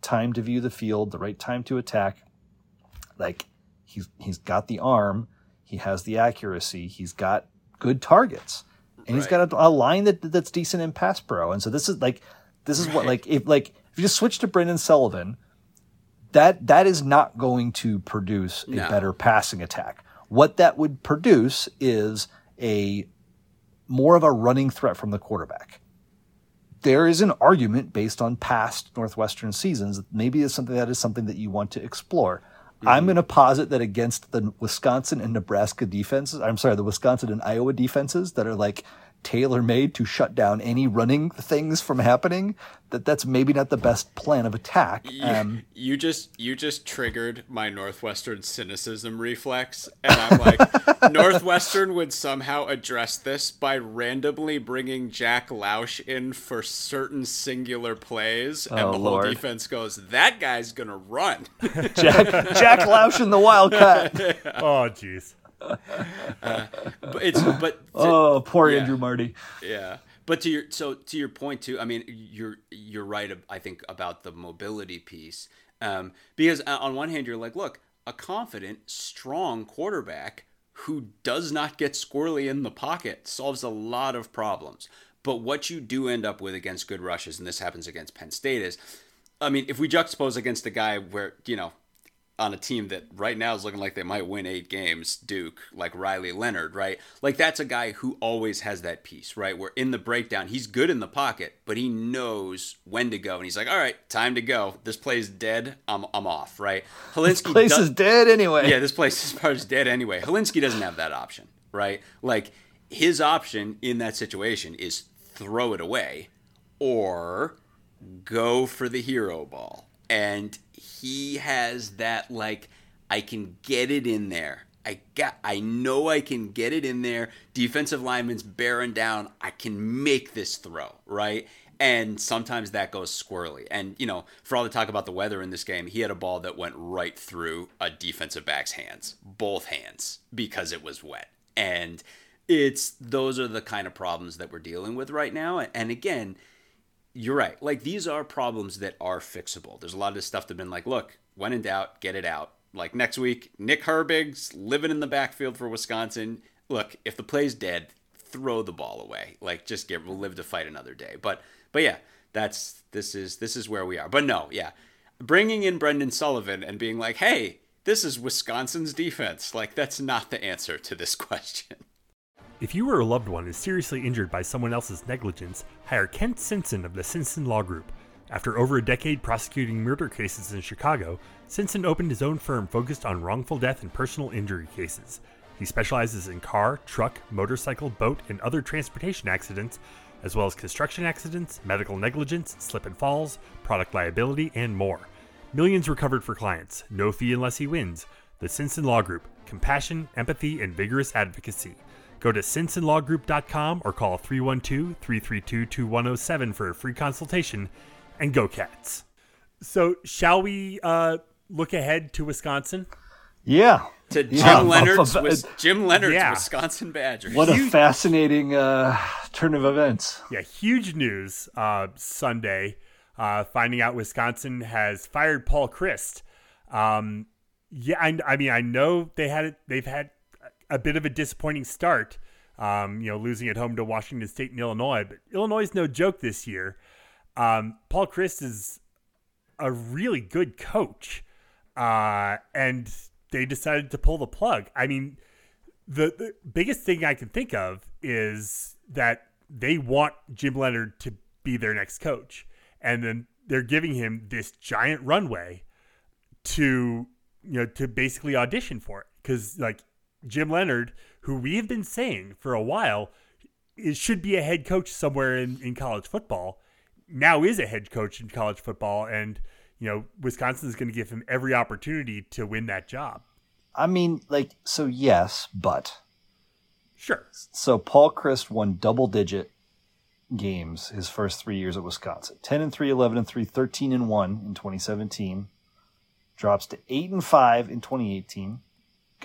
time to view the field, the right time to attack. Like he's he's got the arm, he has the accuracy, he's got good targets, and right. he's got a, a, line that that's decent in pass pro. And so this is like this is right. what like if like if you just switch to Brendan Sullivan, that that is not going to produce a no. better passing attack. What that would produce is a more of a running threat from the quarterback. There is an argument based on past Northwestern seasons. Maybe it's something that is something that you want to explore. Mm-hmm. I'm going to posit that against the Wisconsin and Nebraska defenses, I'm sorry, the Wisconsin and Iowa defenses that are like tailor made to shut down any running things from happening, that that's maybe not the best plan of attack. Um, you, you just you just triggered my Northwestern cynicism reflex, and I'm like, Northwestern would somehow address this by randomly bringing Jack Lausch in for certain singular plays, and oh, the whole defense goes, "That guy's gonna run." Jack Jack Lausch in the Wildcat. oh, jeez uh, but it's but to, oh, poor yeah, Andrew Marty. Yeah, but to your so to your point too. I mean, you're you're right. I think about the mobility piece um, because uh, on one hand, you're like, look, a confident, strong quarterback who does not get squirrely in the pocket solves a lot of problems. But what you do end up with against good rushes, and this happens against Penn State, is I mean, if we juxtapose against a guy where, you know, on a team that right now is looking like they might win eight games, Duke, like Riley Leonard, right? Like that's a guy who always has that piece, right? Where in the breakdown, he's good in the pocket, but he knows when to go. And he's like, all right, time to go. This play's dead. I'm, I'm off, right? This place does, is dead anyway. Yeah, this place is is dead anyway. Hilinski doesn't have that option, right? Like his option in that situation is throw it away or go for the hero ball. And he has that like I can get it in there. I got I know I can get it in there. Defensive lineman's bearing down. I can make this throw, right? And sometimes that goes squirrely. And, you know, for all the talk about the weather in this game, he had a ball that went right through a defensive back's hands, both hands, because it was wet. And it's those are the kind of problems that we're dealing with right now. And again, you're right. Like these are problems that are fixable. There's a lot of this stuff that have been like, look, when in doubt, get it out. Like next week, Nick Herbig's living in the backfield for Wisconsin. Look, if the play's dead, throw the ball away. Like just get we'll live to fight another day. But but yeah, that's this is this is where we are. But no, yeah. Bringing in Brendan Sullivan and being like, "Hey, this is Wisconsin's defense." Like that's not the answer to this question. If you or a loved one is seriously injured by someone else's negligence, hire Kent Simpson of the Simpson Law Group. After over a decade prosecuting murder cases in Chicago, Simpson opened his own firm focused on wrongful death and personal injury cases. He specializes in car, truck, motorcycle, boat, and other transportation accidents, as well as construction accidents, medical negligence, slip and falls, product liability, and more. Millions recovered for clients, no fee unless he wins. The Simpson Law Group compassion, empathy, and vigorous advocacy. Go to simpsonlawgroup.com or call 312 332 2107 for a free consultation and go cats. So, shall we uh, look ahead to Wisconsin? Yeah. To Jim yeah. Leonhard's, Jim Leonhard's yeah. Wisconsin Badgers. What a fascinating uh, turn of events. Yeah, huge news uh, Sunday. Uh, finding out Wisconsin has fired Paul Chryst. Um, yeah, I, I, mean, I know they had it. They've had a bit of a disappointing start, um, you know, losing at home to Washington State and Illinois. But Illinois is no joke this year. Um, Paul Chryst is a really good coach, uh, and they decided to pull the plug. I mean, the, the biggest thing I can think of is that they want Jim Leonhard to be their next coach, and then they're giving him this giant runway to you know to basically audition for it because like Jim Leonhard, who we have been saying for a while, is should be a head coach somewhere in, in college football, now is a head coach in college football, and you know Wisconsin is going to give him every opportunity to win that job. I mean, like, so yes, but sure. So Paul Chryst won double digit games his first three years at Wisconsin 10 and 3, 11 and 3, 13 and 1 in 2017. Drops to 8 and 5 in 2018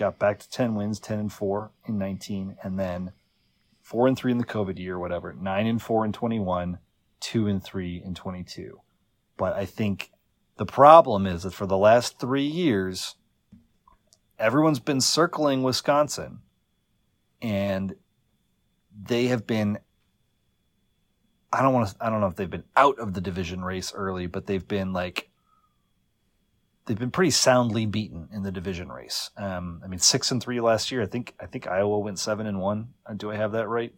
got back to 10 wins, 10 and 4 in 19, and then 4 and 3 in the COVID year, whatever, 9 and 4 in 21, 2 and 3 in 22. But I think the problem is that for the last three years, everyone's been circling Wisconsin, and they have been. I don't want to. I don't know if they've been out of the division race early, but they've been like they've been pretty soundly beaten in the division race. Um, I mean, six and three last year. I think I think Iowa went seven and one. Uh, do I have that right?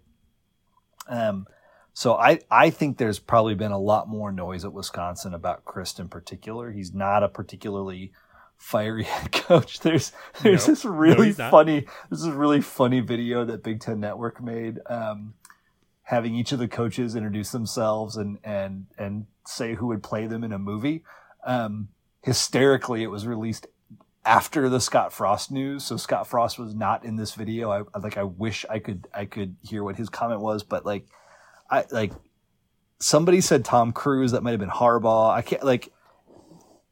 Um, so I I think there's probably been a lot more noise at Wisconsin about Chryst in particular. He's not a particularly fiery head coach. There's there's no, this really no, funny this is a really funny video that Big Ten Network made. Um, having each of the coaches introduce themselves and and and say who would play them in a movie. Um, hysterically, it was released after the Scott Frost news. So Scott Frost was not in this video. I like I wish I could I could hear what his comment was, but like I like somebody said Tom Cruise that might have been Harbaugh. I can't like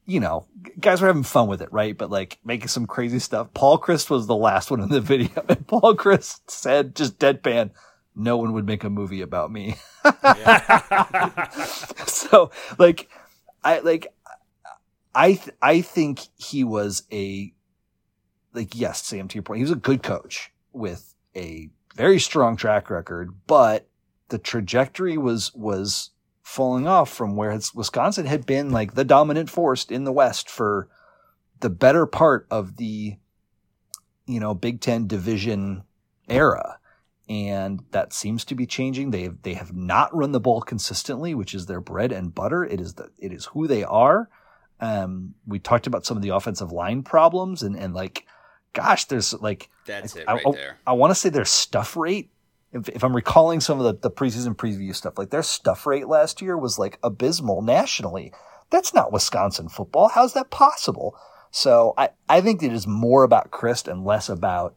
you know, guys were having fun with it, right? But like making some crazy stuff. Paul Chryst was the last one in the video, and Paul Chryst said just deadpan, "No one would make a movie about me." so like, I like I th- I think he was a like yes, Sam to your point, he was a good coach with a very strong track record, but the trajectory was was falling off from where Wisconsin had been like the dominant force in the West for the better part of the you know Big Ten division era. And that seems to be changing. They have, they have not run the ball consistently, which is their bread and butter. It is the, it is who they are. Um, we talked about some of the offensive line problems and, and like, gosh, there's like, that's I, it right I, there. I, I want to say their stuff rate. If, if I'm recalling some of the, the preseason preview stuff, like their stuff rate last year was like abysmal nationally. That's not Wisconsin football. How's that possible? So I, I think it is more about Chryst and less about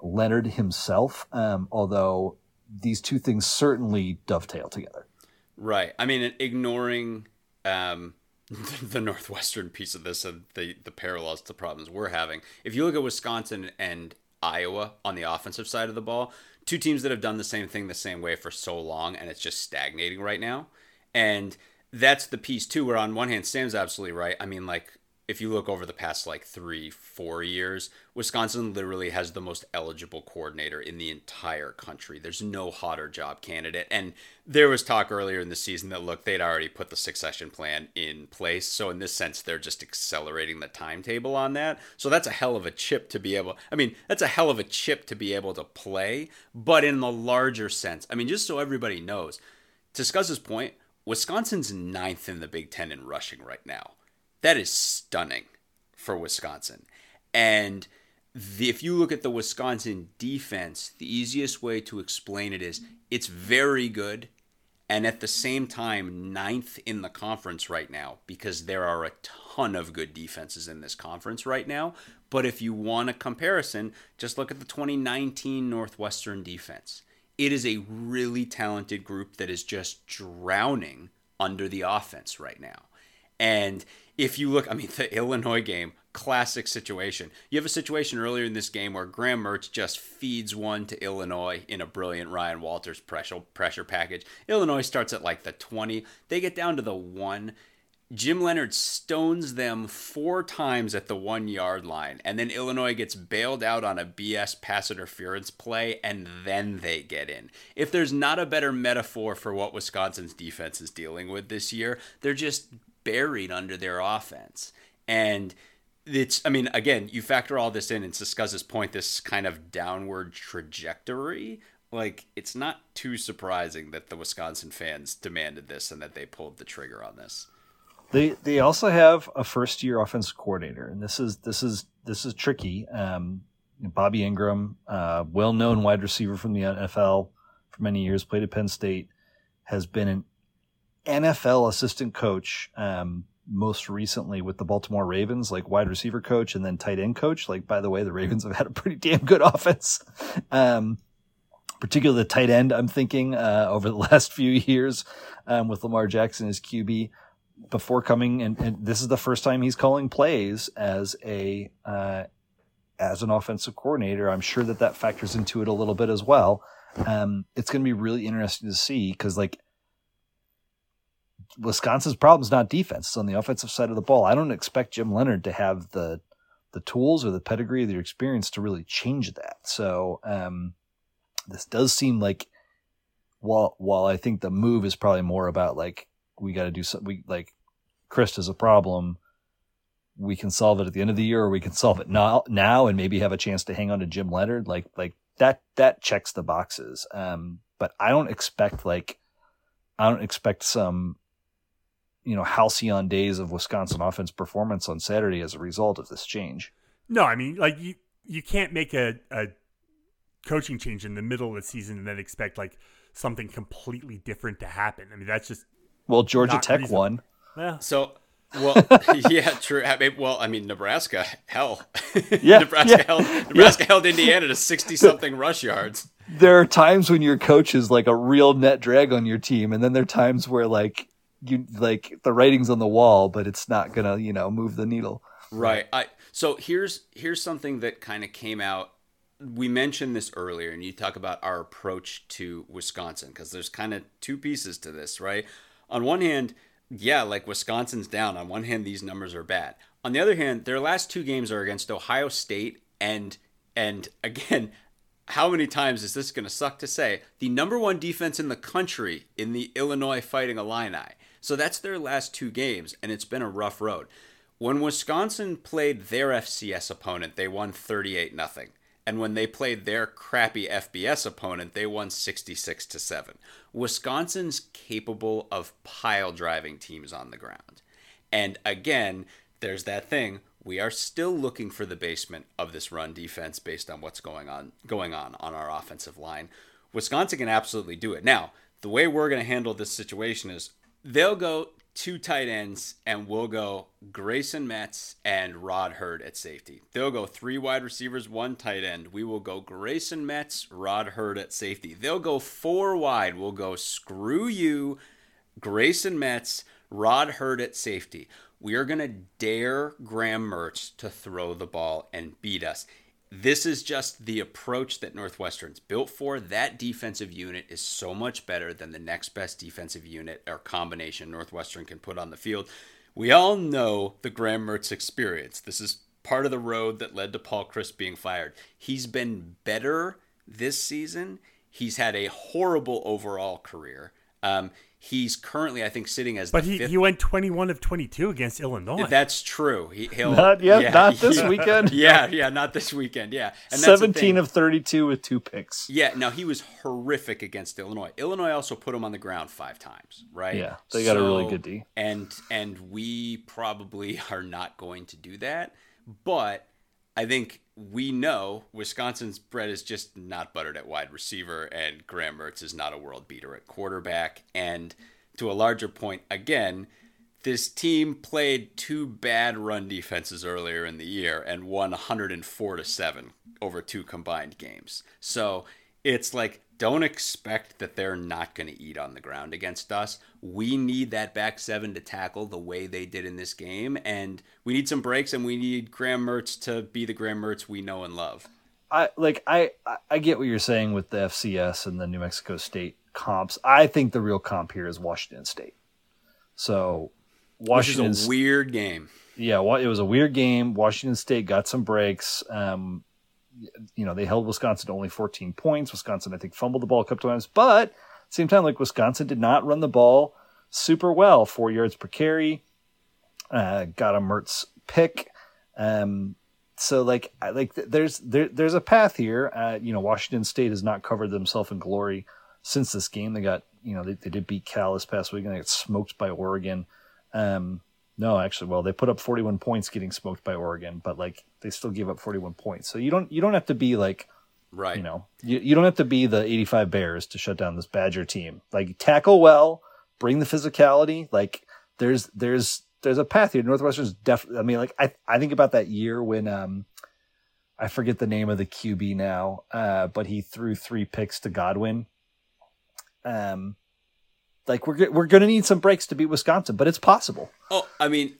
Leonhard himself. Um, although these two things certainly dovetail together. Right. I mean, ignoring, um, the northwestern piece of this and the the parallels to problems we're having. If you look at Wisconsin and Iowa on the offensive side of the ball, two teams that have done the same thing the same way for so long, and it's just stagnating right now. And that's the piece too, where on one hand, Sam's absolutely right. I mean, like if you look over the past like three, four years, Wisconsin literally has the most eligible coordinator in the entire country. There's no hotter job candidate. And there was talk earlier in the season that, look, they'd already put the succession plan in place. So, in this sense, they're just accelerating the timetable on that. So, that's a hell of a chip to be able, I mean, that's a hell of a chip to be able to play. But in the larger sense, I mean, just so everybody knows, to Scuzz's point, Wisconsin's ninth in the Big Ten in rushing right now. That is stunning for Wisconsin. And the, if you look at the Wisconsin defense, the easiest way to explain it is it's very good and at the same time ninth in the conference right now because there are a ton of good defenses in this conference right now. But if you want a comparison, just look at the 2019 Northwestern defense. It is a really talented group that is just drowning under the offense right now. And if you look, I mean, the Illinois game, classic situation. You have a situation earlier in this game where Graham Mertz just feeds one to Illinois in a brilliant Ryan Walters pressure pressure package. Illinois starts at like the 20. They get down to the 1. Jim Leonhard stones them four times at the one yard line, and then Illinois gets bailed out on a BS pass interference play, and then they get in. If there's not a better metaphor for what Wisconsin's defense is dealing with this year, they're just buried under their offense. And it's, I mean, again, you factor all this in, and Scuzz's point, this kind of downward trajectory. Like, it's not too surprising that the Wisconsin fans demanded this and that they pulled the trigger on this. They they also have a first year offensive coordinator, and this is this is this is tricky. Um, Bobby Engram, uh, well known wide receiver from the NFL for many years, played at Penn State, has been an NFL assistant coach, um, most recently with the Baltimore Ravens, like wide receiver coach and then tight end coach. Like, by the way, the Ravens have had a pretty damn good offense. Um, particularly the tight end, I'm thinking, uh, over the last few years, um, with Lamar Jackson as QB before coming. And, and, this is the first time he's calling plays as a, uh, as an offensive coordinator. I'm sure that that factors into it a little bit as well. Um, it's going to be really interesting to see because like Wisconsin's problem is not defense; it's on the offensive side of the ball. I don't expect Jim Leonhard to have the the tools or the pedigree or the experience to really change that. So um, this does seem like while while I think the move is probably more about like we got to do something. We like Chryst is a problem. We can solve it at the end of the year, or we can solve it now now and maybe have a chance to hang on to Jim Leonhard. Like like that that checks the boxes. Um, but I don't expect like I don't expect some you know halcyon days of Wisconsin offense performance on Saturday as a result of this change. No, I mean like you you can't make a, a coaching change in the middle of the season and then expect like something completely different to happen. I mean that's just well Georgia Tech reasonable. won. Yeah. So well, yeah, true. I mean, well, I mean, Nebraska, hell, yeah, Nebraska yeah. held Nebraska yeah. held Indiana to sixty something rush yards. There are times when your coach is like a real net drag on your team, and then there are times where like you like the writing's on the wall, but it's not gonna you know move the needle. Right. I so here's here's something that kind of came out. We mentioned this earlier, and you talk about our approach to Wisconsin because there's kind of two pieces to this, right? On one hand, yeah, like Wisconsin's down. On one hand, these numbers are bad. On the other hand, their last two games are against Ohio State and and again, how many times is this going to suck to say? The number one defense in the country in the Illinois Fighting Illini. So that's their last two games, and it's been a rough road. When Wisconsin played their FCS opponent, they won 38 0. And when they played their crappy FBS opponent, they won 66 to 7. Wisconsin's capable of pile driving teams on the ground. And again, there's that thing. We are still looking for the basement of this run defense based on what's going on going on on our offensive line. Wisconsin can absolutely do it. Now, the way we're going to handle this situation is they'll go two tight ends, and we'll go Grayson Metz and Rod Heard at safety. They'll go three wide receivers, one tight end. We will go Grayson Metz, Rod Heard at safety. They'll go four wide. We'll go screw you, Grayson Metz, Rod Heard at safety. We are going to dare Graham Mertz to throw the ball and beat us. This is just the approach that Northwestern's built for. That defensive unit is so much better than the next best defensive unit or combination Northwestern can put on the field. We all know the Graham Mertz experience. This is part of the road that led to Paul Chryst being fired. He's been better this season. He's had a horrible overall career. Um, He's currently, I think, sitting as. But he, fifth. he went twenty one of twenty two against Illinois. That's true. He, will not yet, yeah, not this he, weekend. Yeah, yeah, not this weekend. Yeah, and seventeen of thirty two with two picks. Yeah, no, he was horrific against Illinois. Illinois also put him on the ground five times, right? Yeah, they got so, a really good D. And and we probably are not going to do that, but I think we know Wisconsin's bread is just not buttered at wide receiver, and Graham Mertz is not a world beater at quarterback. And to a larger point, again, this team played two bad run defenses earlier in the year and won 104 to 7 over two combined games. So it's like don't expect that they're not going to eat on the ground against us. We need that back seven to tackle the way they did in this game, and we need some breaks, and we need Graham Mertz to be the Graham Mertz we know and love. I like I I get what you're saying with the FCS and the New Mexico State comps. I think the real comp here is Washington State. So Washington is a weird game. Yeah, it was a weird game. Washington State got some breaks. Um, you know, they held Wisconsin to only 14 points. Wisconsin, I think, fumbled the ball a couple times, but at the same time, like Wisconsin did not run the ball super well. Four yards per carry, uh, got a Mertz pick. Um, so like, like there's there, there's a path here. Uh, you know, Washington State has not covered themselves in glory since this game. They got you know they, they did beat Cal this past week and they got smoked by Oregon. Um, no, actually, well, they put up 41 points getting smoked by Oregon, but like they still gave up 41 points. So you don't you don't have to be like right. You know, you, you don't have to be the 85 Bears to shut down this Badger team. Like tackle well, bring the physicality. Like there's there's there's a path here. Northwestern's definitely. I mean, like I I think about that year when um I forget the name of the QB now, uh, but he threw three picks to Godwin. Um, like we're we're going to need some breaks to beat Wisconsin, but it's possible. Oh, I mean,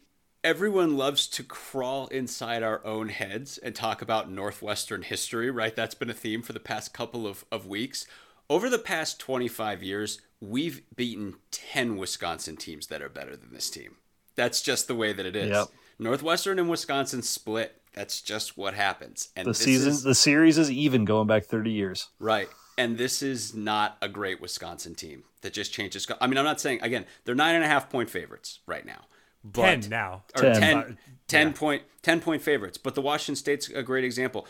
everyone loves to crawl inside our own heads and talk about Northwestern history, right? That's been a theme for the past couple of, of weeks. over the past 25 years, we've beaten 10 Wisconsin teams that are better than this team. That's just the way that it is. Yep. Northwestern and Wisconsin split. That's just what happens. And the season, is, the series is even going back 30 years. Right. And this is not a great Wisconsin team that just changes. I mean, I'm not saying, again, they're nine and a half point favorites right now. But, 10 now. Or 10. 10, 10 yeah. point, 10 point favorites. But the Washington State's a great example.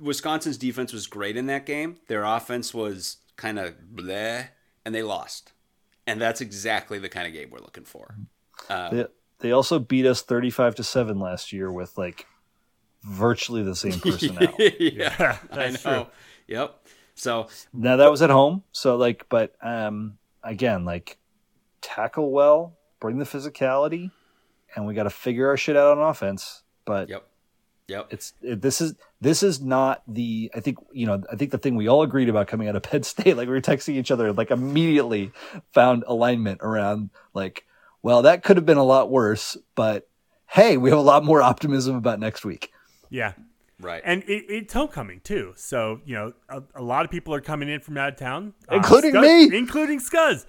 Wisconsin's defense was great in that game. Their offense was kind of bleh, and they lost. And that's exactly the kind of game we're looking for. Um, they, they also beat us 35 to 7 last year with like virtually the same personnel. yeah, I know. True. Yep. So now that was at home. So like, but um, again, like tackle well, bring the physicality, and we got to figure our shit out on offense. But yep. Yep. It's it, this is this is not the I think you know I think the thing we all agreed about coming out of Penn State like we were texting each other like immediately found alignment around like well that could have been a lot worse but hey we have a lot more optimism about next week. Yeah. Right. And it, it's homecoming too. So, you know, a, a, lot of people are coming in from out of town, including uh, me, including Scuzz.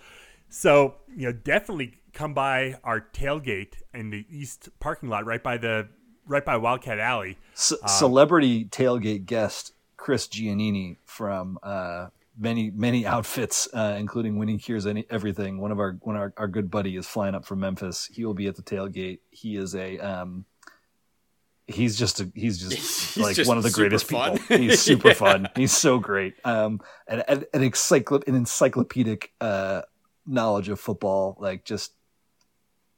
So, you know, definitely come by our tailgate in the east parking lot right by the right by Wildcat Alley. C- um, celebrity tailgate guest Chris Giannini from uh, many many outfits, uh, including Winning Cures Any Everything. One of our one of our, our good buddy is flying up from Memphis. He will be at the tailgate. He is a um, he's just a, he's just he's like just one of the greatest fun. people. He's super yeah. fun. He's so great. Um, and, and an encyclop an encyclopedic uh knowledge of football. Like just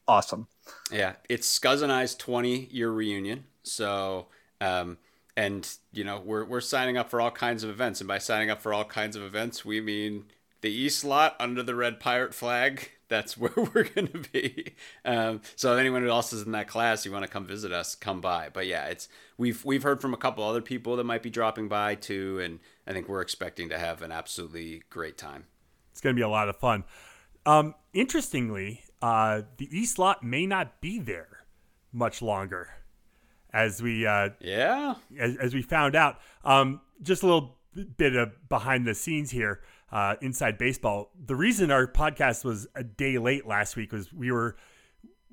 awesome. Yeah, it's Scuzz and I's 20 year reunion. So, um, and you know, we're we're signing up for all kinds of events, and by signing up for all kinds of events, we mean the East lot under the red pirate flag. That's where we're going to be. Um, so if anyone who else is in that class, you want to come visit us, come by. But yeah, it's we've we've heard from a couple other people that might be dropping by too, and I think we're expecting to have an absolutely great time. It's going to be a lot of fun. Um, interestingly, uh, the East lot may not be there much longer, as we uh, yeah as, as we found out. Um, just a little bit of behind the scenes here, uh, inside baseball. The reason our podcast was a day late last week was we were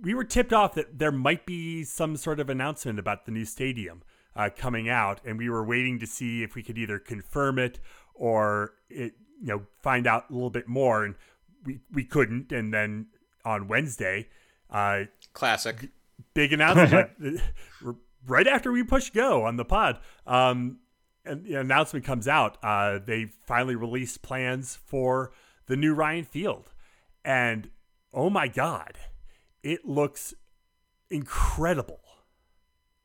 we were tipped off that there might be some sort of announcement about the new stadium uh, coming out, and we were waiting to see if we could either confirm it or it, you know, find out a little bit more. And we we couldn't, and then on Wednesday, uh, classic big announcement right after we push go on the pod. Um, and the announcement comes out. Uh, they finally released plans for the new Ryan Field, and oh my god, it looks incredible.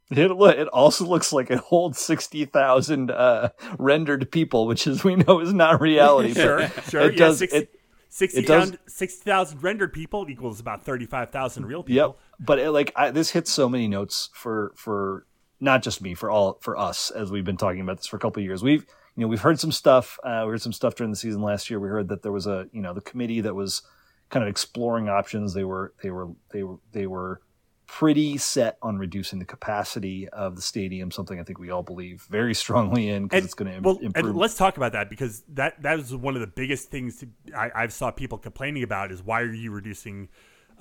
It it also looks like it holds sixty thousand uh, rendered people, which as we know is not reality. sure, sure. It yeah, does. 60, it, 60,000 60, rendered people equals about 35,000 real people. Yep. But it, like I, this hits so many notes for for not just me, for all for us as we've been talking about this for a couple years. We've you know, we've heard some stuff. Uh, we heard some stuff during the season last year. We heard that there was a, you know, the committee that was kind of exploring options. They were they were they were they were pretty set on reducing the capacity of the stadium, something I think we all believe very strongly in because it's going to well, improve. And let's talk about that because that that is one of the biggest things to, I, I've saw people complaining about is why are you reducing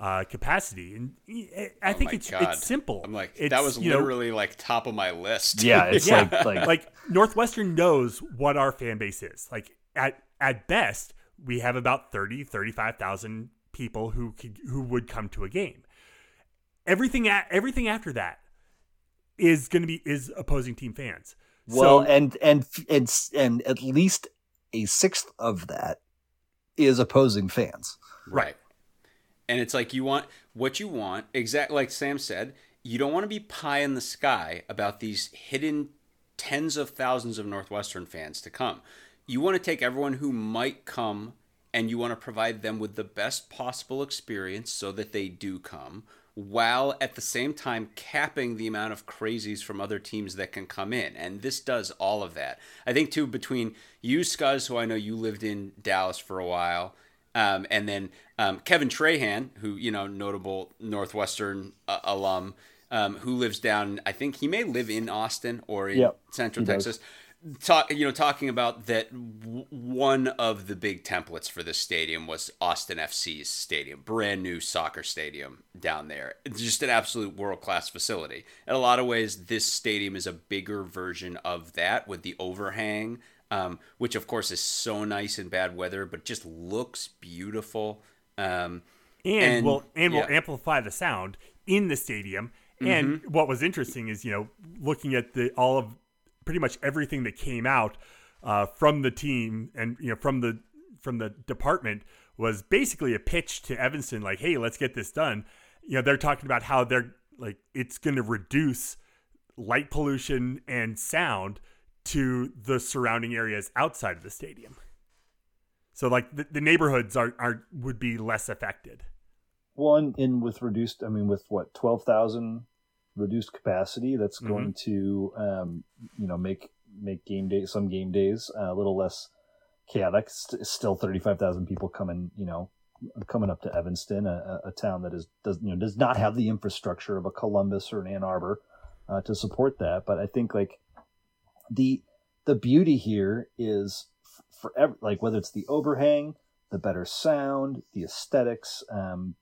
uh, capacity? And I oh think it's God. it's simple. I'm like it's, that was literally know, like top of my list. Yeah, it's yeah. Like, like like Northwestern knows what our fan base is. Like at at best, we have about 30, 35,000 people who could, who would come to a game everything at everything after that is going to be is opposing team fans. Well, so, and and and and at least a sixth of that is opposing fans. Right. And it's like you want what you want, exactly like Sam said, you don't want to be pie in the sky about these hidden tens of thousands of Northwestern fans to come. You want to take everyone who might come and you want to provide them with the best possible experience so that they do come while at the same time capping the amount of crazies from other teams that can come in. And this does all of that. I think, too, between you, Scuzz, who I know you lived in Dallas for a while, um, and then um, Kevin Trahan, who, you know, notable Northwestern uh, alum, um, who lives down, I think he may live in Austin or in yep, Central Texas. Does talk, you know, talking about that w- one of the big templates for this stadium was Austin FC's stadium, brand new soccer stadium down there. It's just an absolute world class facility. In a lot of ways, this stadium is a bigger version of that with the overhang, um, which of course is so nice in bad weather, but just looks beautiful. Um, and, and will and yeah. will amplify the sound in the stadium. And mm-hmm. what was interesting is, you know, looking at the all of pretty much everything that came out uh, from the team and you know from the from the department was basically a pitch to Evanston, like, "Hey, let's get this done." You know, they're talking about how they're like it's going to reduce light pollution and sound to the surrounding areas outside of the stadium. So, like the, the neighborhoods are are would be less affected. One in with reduced, I mean, with what twelve thousand reduced capacity that's mm-hmm. going to um, you know make make game day some game days uh, a little less chaotic. St- still thirty five thousand people coming you know coming up to Evanston, a, a, town that is does you know does not have the infrastructure of a Columbus or an Ann Arbor uh, to support that. But I think like the the beauty here is for ev- like whether it's the overhang, the better sound, the aesthetics, um,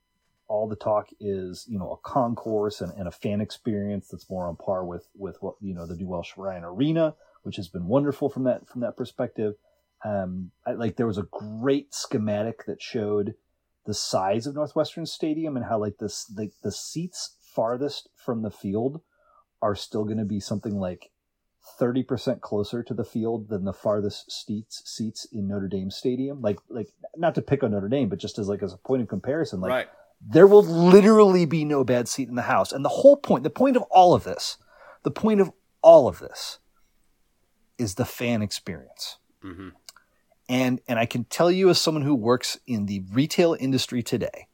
all the talk is you know a concourse and, and, a fan experience that's more on par with with what you know the New Welsh Ryan Arena, which has been wonderful from that from that perspective. Um, I, like there was a great schematic that showed the size of Northwestern Stadium and how like this like the seats farthest from the field are still going to be something like 30% closer to the field than the farthest seats seats in Notre Dame Stadium. Like like not to pick on Notre Dame, but just as like as a point of comparison, like right there will literally be no bad seat in the house. And the whole point, the point of all of this, the point of all of this is the fan experience. Mm-hmm. And and I can tell you as someone who works in the retail industry today,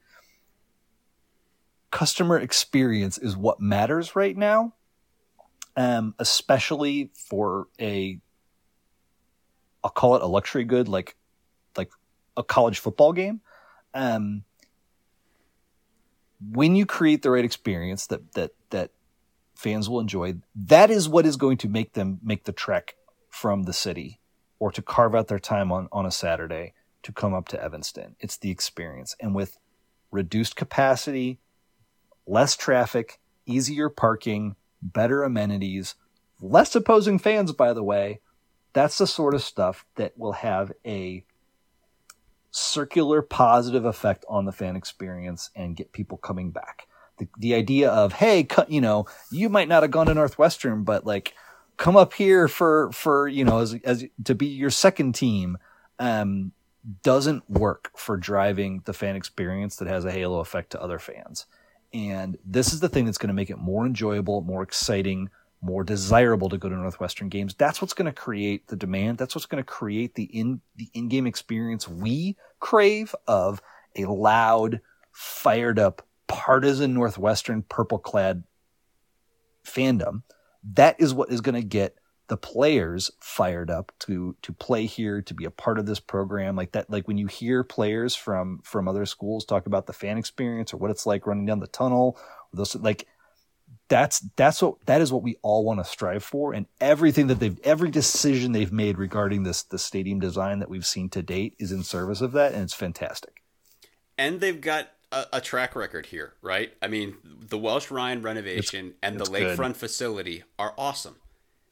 customer experience is what matters right now. Um, especially for a I'll call it a luxury good like like a college football game. Um, when you create the right experience that that that fans will enjoy, that is what is going to make them make the trek from the city or to carve out their time on, on a Saturday to come up to Evanston. It's the experience. And with reduced capacity, less traffic, easier parking, better amenities, less opposing fans, by the way, that's the sort of stuff that will have a circular positive effect on the fan experience and get people coming back. The, the idea of, hey, you know, you might not have gone to Northwestern, but like, come up here for, for, you know, as, as to be your second team, um, doesn't work for driving the fan experience that has a halo effect to other fans. And this is the thing that's going to make it more enjoyable, more exciting, more desirable to go to Northwestern games. That's what's going to create the demand. That's what's going to create the in the in-game experience we crave of a loud, fired up, partisan Northwestern purple clad fandom. That is what is going to get the players fired up to to play here to be a part of this program like that like when you hear players from from other schools talk about the fan experience or what it's like running down the tunnel those like that's that's what that is what we all want to strive for and everything that they've every decision they've made regarding this the stadium design that we've seen to date is in service of that and it's fantastic. And they've got a, a track record here right? I mean the welsh ryan renovation it's, and the lakefront good. facility are awesome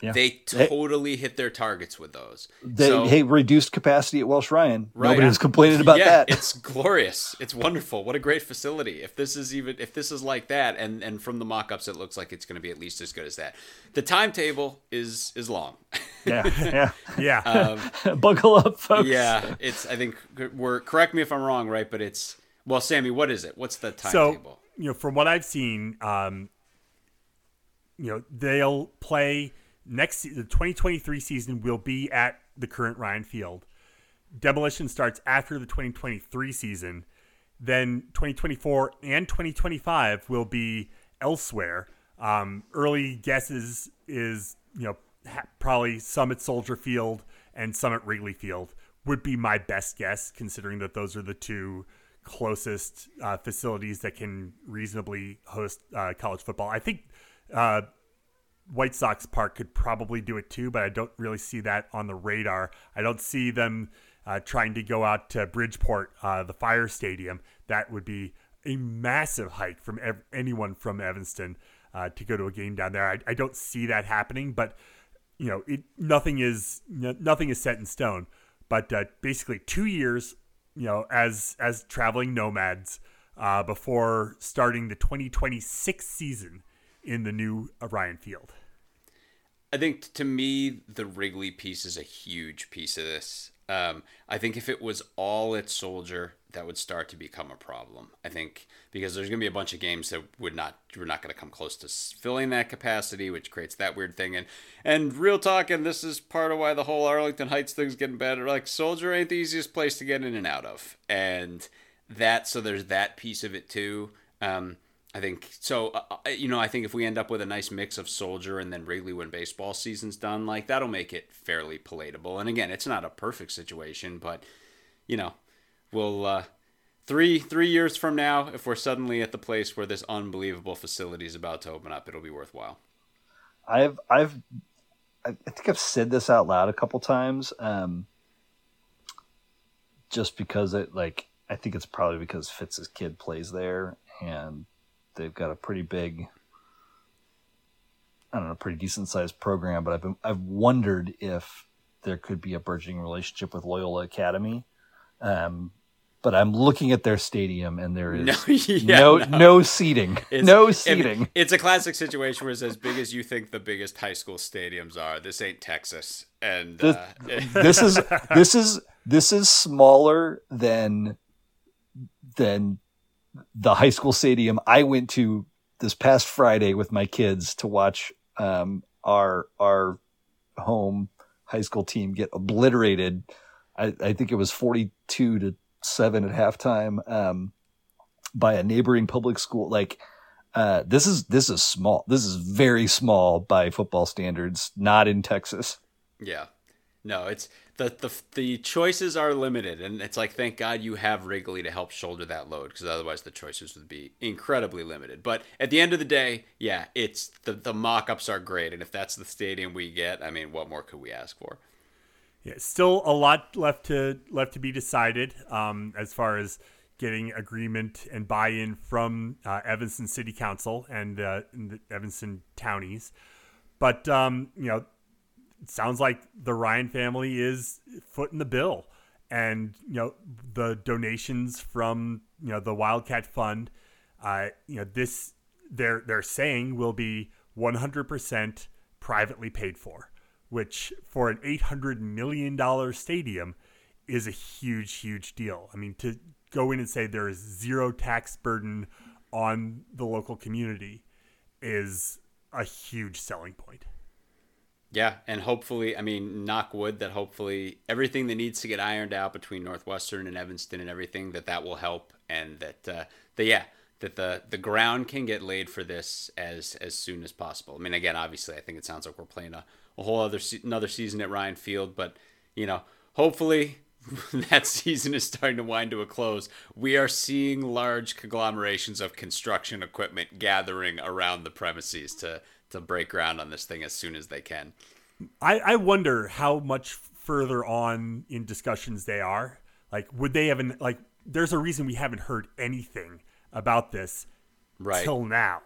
yeah. They totally hit their targets with those. They so, hey reduced capacity at Welsh Ryan. Right. Nobody was complaining about yeah, that. it's glorious. It's wonderful. What a great facility. If this is even if this is like that, and and from the mock-ups, it looks like it's going to be at least as good as that. The timetable is is long. Yeah, yeah, yeah. Um, Buckle up, folks. Yeah, it's. I think we're correct me if I'm wrong, right? But it's well, Sammy. What is it? What's the timetable? So you know, from what I've seen, um, you know, they'll play next the 2023 season will be at the current Ryan Field. Demolition starts after the 2023 season. Then 2024 and 2025 will be elsewhere. Um, early guesses is you know ha- probably Summit Soldier Field and Summit Wrigley Field would be my best guess, considering that those are the two closest uh, facilities that can reasonably host uh, college football. I think uh, White Sox Park could probably do it too, but I don't really see that on the radar. I don't see them uh, trying to go out to Bridgeport, uh, the Fire Stadium. That would be a massive hike from ev- anyone from Evanston uh, to go to a game down there. I, I, don't see that happening, but you know, it, nothing is nothing is set in stone. But uh, basically, two years, you know, as as traveling nomads uh, before starting the 2026 season in the new Ryan Field. I think to me, the Wrigley piece is a huge piece of this. Um, I think if it was all at Soldier, that would start to become a problem. I think because there's going to be a bunch of games that would not we're not going to come close to filling that capacity, which creates that weird thing. And and real talk, and this is part of why the whole Arlington Heights thing's getting better. Like Soldier ain't the easiest place to get in and out of, and that so there's that piece of it too. Um, I think so. Uh, uh, you know, I think if we end up with a nice mix of Soldier and then Wrigley when baseball season's done, like that'll make it fairly palatable. And again, it's not a perfect situation, but you know, we'll uh, three three years from now, if we're suddenly at the place where this unbelievable facility is about to open up, it'll be worthwhile. I've I've I think I've said this out loud a couple times, um, just because it like I think it's probably because Fitz's kid plays there and They've got a pretty big, I don't know, pretty decent sized program. But I've been, I've wondered if there could be a burgeoning relationship with Loyola Academy. Um, but I'm looking at their stadium and there is no, yeah, no, no. no, seating. It's, no seating. It, it's a classic situation where it's as big as you think the biggest high school stadiums are. This ain't Texas. And this, uh, this is this is this is smaller than than the high school stadium I went to this past Friday with my kids to watch um, our our home high school team get obliterated. I, I think it was forty two to seven at halftime um, by a neighboring public school. Like uh, this is this is small. This is very small by football standards. Not in Texas. Yeah, no, it's the, the the choices are limited, and it's like thank God you have Wrigley to help shoulder that load, because otherwise the choices would be incredibly limited. But at the end of the day, yeah, it's the the mock-ups are great, and if that's the stadium we get, I mean, what more could we ask for? Yeah, still a lot left to left to be decided um, as far as getting agreement and buy-in from uh, Evanston City Council and, uh, the Evanston townies. But um, you know it sounds like the Ryan family is footing the bill, and you know the donations from you know the Wildcat Fund, uh, you know this they're they're saying will be 100% privately paid for, which for an 800 million dollar stadium is a huge huge deal. I mean to go in and say there is zero tax burden on the local community is a huge selling point. Yeah, and hopefully, I mean, knock wood that hopefully everything that needs to get ironed out between Northwestern and Evanston and everything that that will help, and that uh, the yeah that the the ground can get laid for this as as soon as possible. I mean, again, obviously, I think it sounds like we're playing a, a whole other se- another season at Ryan Field, but you know, hopefully that season is starting to wind to a close. We are seeing large conglomerations of construction equipment gathering around the premises to to break ground on this thing as soon as they can. I, I wonder how much further on in discussions they are. Like, would they have an, like? There's a reason we haven't heard anything about this right. till now,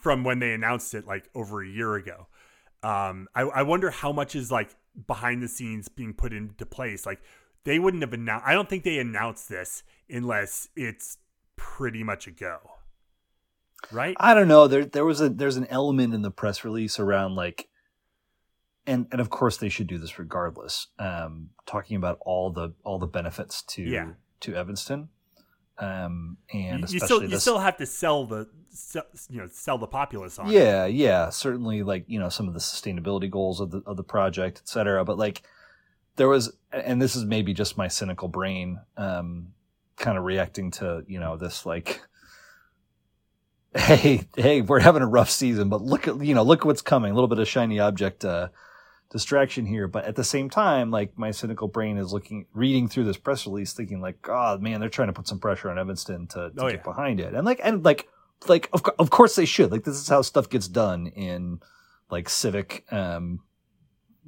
from when they announced it like over a year ago. Um, I, I wonder how much is like behind the scenes being put into place. Like, they wouldn't have announced. I don't think they announced this unless it's pretty much a go right? I don't know. There there was a there's an element in the press release around like and and of course they should do this regardless. Um, talking about all the all the benefits to yeah. to Evanston. Um, and you, you still you still have to sell the sell, you know sell the populace on. Yeah, it. yeah, certainly like you know some of the sustainability goals of the of the project, et cetera. But like there was, and this is maybe just my cynical brain, um, kind of reacting to you know this like hey, hey, we're having a rough season, but look at, you know, look what's coming. A little bit of shiny object, uh, distraction here. But at the same time, like my cynical brain is looking, reading through this press release, thinking like, God, man, they're trying to put some pressure on Evanston to, to oh, get yeah. behind it. And like, and like, like, of, of course they should. Like, this is how stuff gets done in like civic um,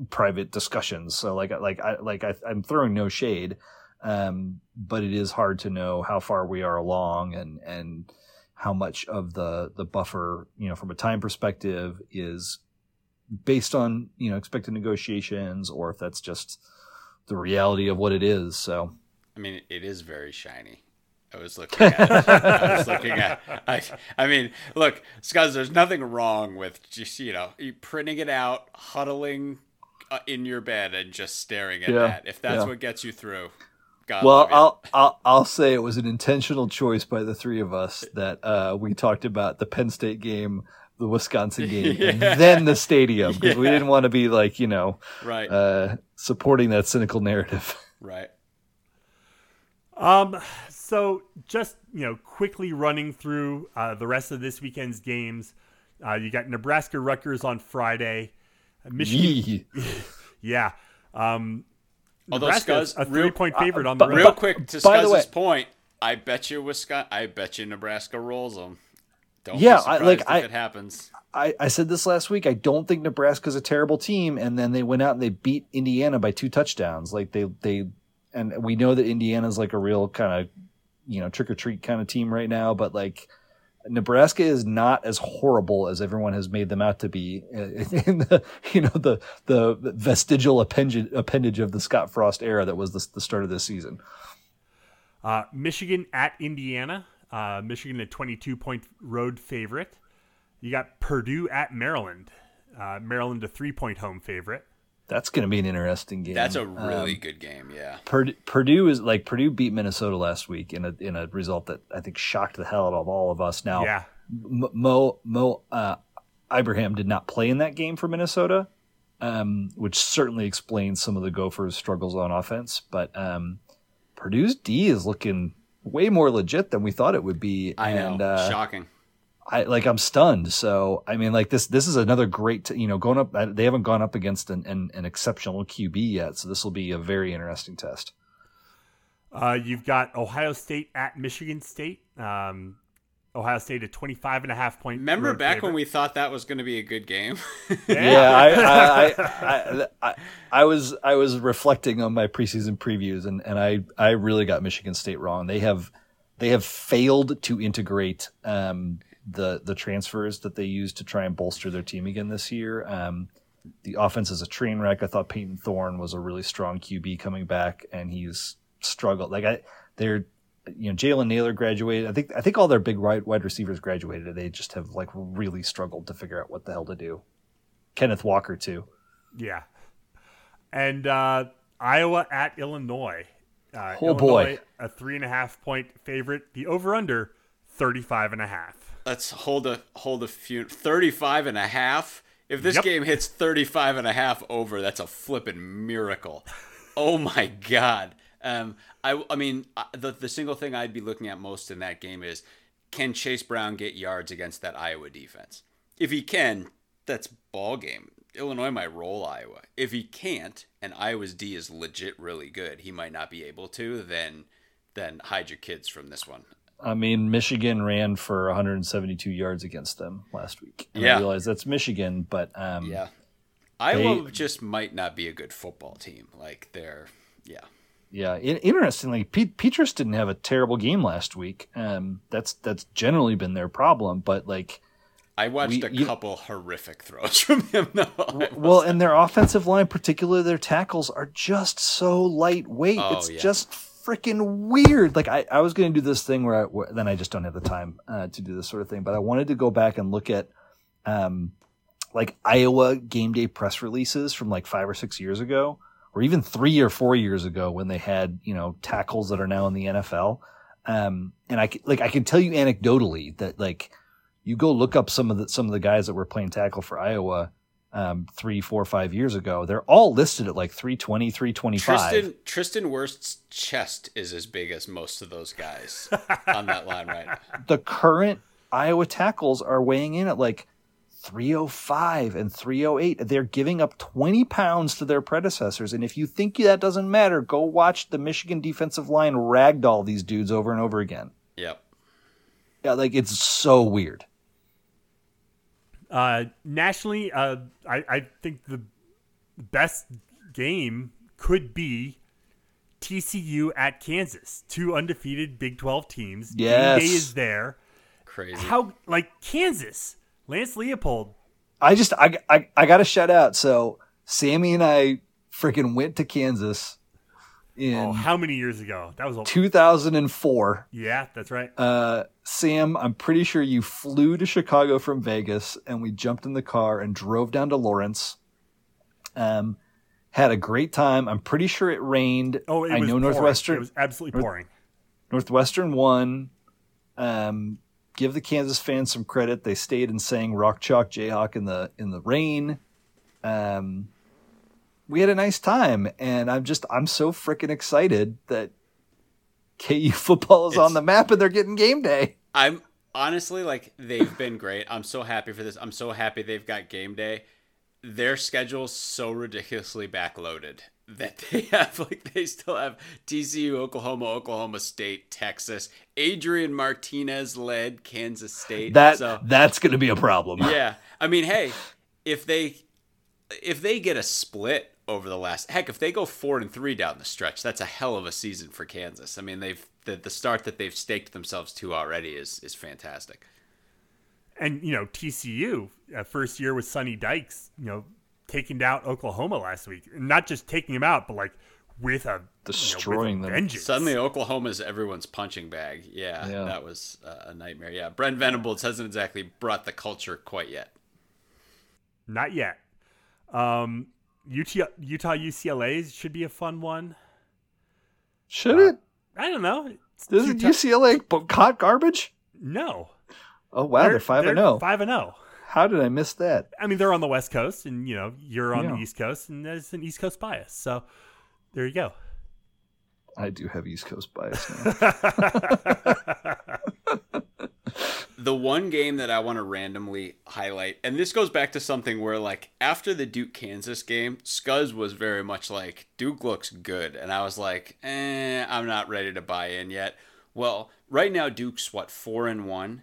private discussions. So like like I like I, am throwing no shade, um, but it is hard to know how far we are along and and how much of the the buffer you know from a time perspective is based on you know expected negotiations or if that's just the reality of what it is. So I mean, it is very shiny. I was looking at. I was looking at. I, I mean, look, Scuzz. There's nothing wrong with just you know printing it out, huddling uh, in your bed, and just staring at yeah, that. If that's yeah. what gets you through. God well, I'll, I'll I'll say it was an intentional choice by the three of us that uh, we talked about the Penn State game, the Wisconsin game, yeah. and then the stadium because we didn't want to be like you know right uh, supporting that cynical narrative. Right. Um, so just you know, quickly running through uh, the rest of this weekend's games. Uh, you got Nebraska Rutgers on Friday. Michigan, yeah. Um, Although Nebraska's a three-point uh, favorite uh, on the road. Real quick to Scuzz's point, I bet you Wisconsin. I bet you Nebraska rolls them. Don't yeah, I, like I, it happens. I, I said this last week. I don't think Nebraska's a terrible team, and then they went out and they beat Indiana by two touchdowns. Like they they and we know that Indiana's like a real kind of you know trick or treat kind of team right now, but like Nebraska is not as horrible as everyone has made them out to be in the you know the the vestigial appendage appendage of the Scott Frost era that was the, the start of this season. Uh, Michigan at Indiana. Uh, Michigan a 22 point road favorite. You got Purdue at Maryland. Uh, Maryland a three point home favorite. That's going to be an interesting game. That's a really um, good game. Yeah. Purdue, Purdue, is like Purdue beat Minnesota last week in a in a result that I think shocked the hell out of all of us. Now, yeah. Mo Mo uh, Ibrahim did not play in that game for Minnesota, um, which certainly explains some of the Gophers' struggles on offense. But um, Purdue's D is looking way more legit than we thought it would be. I and, know, uh, shocking. I like I'm stunned. So I mean, like this this is another great t- you know going up. They haven't gone up against an, an, an exceptional QB yet, so this will be a very interesting test. Uh, you've got Ohio State at Michigan State. Um, Ohio State a 25 and a half point. Remember back favorite. when we thought that was going to be a good game? yeah, yeah I, I, I, I, was I was reflecting on my preseason previews, and, and I I really got Michigan State wrong. They have they have failed to integrate um, the the transfers that they used to try and bolster their team again this year. Um, the offense is a train wreck. I thought Payton Thorne was a really strong QB coming back, and he's struggled. Like I, they're you know Jalen Nailor graduated. I think I think all their big wide wide receivers graduated. They just have like really struggled to figure out what the hell to do. Kenneth Walker too. Yeah, and uh, Iowa at Illinois. Uh, oh Illinois, boy, a three and a half point favorite. The over under 35 and a half let's hold a hold a few 35 and a half. If this yep. game hits 35 and a half over that's a flipping miracle. Oh my god. Um, I, I mean the, the single thing i'd be looking at most in that game is can chase brown get yards against that iowa defense? If he can that's ball game. Illinois might roll iowa. If he can't and iowa's d is legit really good he might not be able to then then hide your kids from this one I mean, Michigan ran for 172 yards against them last week. And yeah. I realize that's Michigan, but um, yeah, Iowa they, just might not be a good football team. Like they're, yeah, yeah. interestingly, Pete Petras didn't have a terrible game last week. Um, that's that's generally been their problem, but like. I watched we, a couple you, horrific throws from him. Though. well, and their offensive line, particularly their tackles, are just so lightweight. Oh, it's yeah. just freaking weird. Like I, I was going to do this thing where, I, where, then I just don't have the time uh, to do this sort of thing. But I wanted to go back and look at, um, like Iowa game day press releases from like five or six years ago, or even three or four years ago when they had you know tackles that are now in the NFL. Um, and I like I can tell you anecdotally that like you go look up some of the some of the guys that were playing tackle for Iowa um, three, four, five years ago, they're all listed at like 320, 325. Tristan, Tristan Wirfs' chest is as big as most of those guys on that line, right? The current Iowa tackles are weighing in at like 305 and 308. They're giving up 20 pounds to their predecessors. And if you think that doesn't matter, go watch the Michigan defensive line ragdoll these dudes over and over again. Yep. Yeah, like it's so weird. Uh, nationally, uh, I, I think the best game could be TCU at Kansas. Two undefeated Big 12 teams. Yes. Game day is there. Crazy. How, like, Kansas, Lance Leipold. I just, I, I, I got to shout out. So, Sammy and I freaking went to Kansas in Oh, how many years ago? That was a, 2004. yeah, that's right. Uh, Sam, I'm pretty sure you flew to Chicago from Vegas and we jumped in the car and drove down to Lawrence. Um, had a great time. I'm pretty sure it rained. Oh, it I was know pouring. Northwestern. It was absolutely pouring. Northwestern won. Um, give the Kansas fans some credit. They stayed and sang Rock Chalk Jayhawk in the in the rain. Um, we had a nice time, and I'm just I'm so freaking excited that KU football is It's- on the map and they're getting game day. I'm honestly like they've been great. I'm so happy for this. I'm so happy they've got game day. Their schedule's so ridiculously backloaded that they have like they still have TCU, Oklahoma, Oklahoma State, Texas, Adrian Martinez led Kansas State. That so that's going to be a problem. yeah, I mean, hey, if they if they get a split over the last heck, if they go four and three down the stretch, that's a hell of a season for Kansas. I mean, they've the, the start that they've staked themselves to already is is fantastic. And, you know, TCU, uh, first year with Sonny Dykes, you know, taking down Oklahoma last week. And not just taking them out, but like with a Destroying you know, with a them. vengeance. Suddenly, Oklahoma's everyone's punching bag. Yeah, Yeah. that was uh, a nightmare. Yeah, Brent Venables hasn't exactly brought the culture quite yet. Not yet. Um, UT, Utah UCLA should be a fun one. Should uh, it? I don't know. Isn't Utah- UCLA hot garbage? No. Oh wow, they're, five and zero. Oh. Five and zero. How did I miss that? I mean, they're on the West Coast, and you know, you're on Yeah. the East Coast, and there's an East Coast bias. So there you go. I do have East Coast bias now. The one game that I want to randomly highlight, and this goes back to something where, like, after the Duke Kansas game, Scuzz was very much like, Duke looks good. And I was like, eh, I'm not ready to buy in yet. Well, right now, Duke's what, four and one?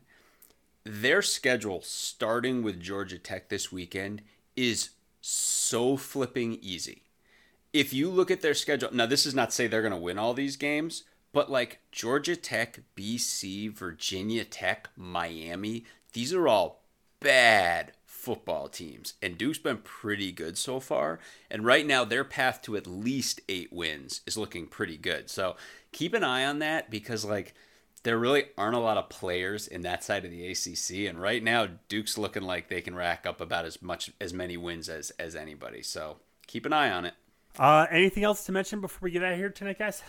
Their schedule, starting with Georgia Tech this weekend, is so flipping easy if you look at their schedule, now this is not to say they're going to win all these games, but like Georgia Tech, BC, Virginia Tech, Miami, these are all bad football teams. And Duke's been pretty good so far. And right now, their path to at least eight wins is looking pretty good. So keep an eye on that because, like, there really aren't a lot of players in that side of the ACC, and right now Duke's looking like they can rack up about as much as many wins as as anybody. So keep an eye on it. Uh, anything else to mention before we get out of here tonight, guys?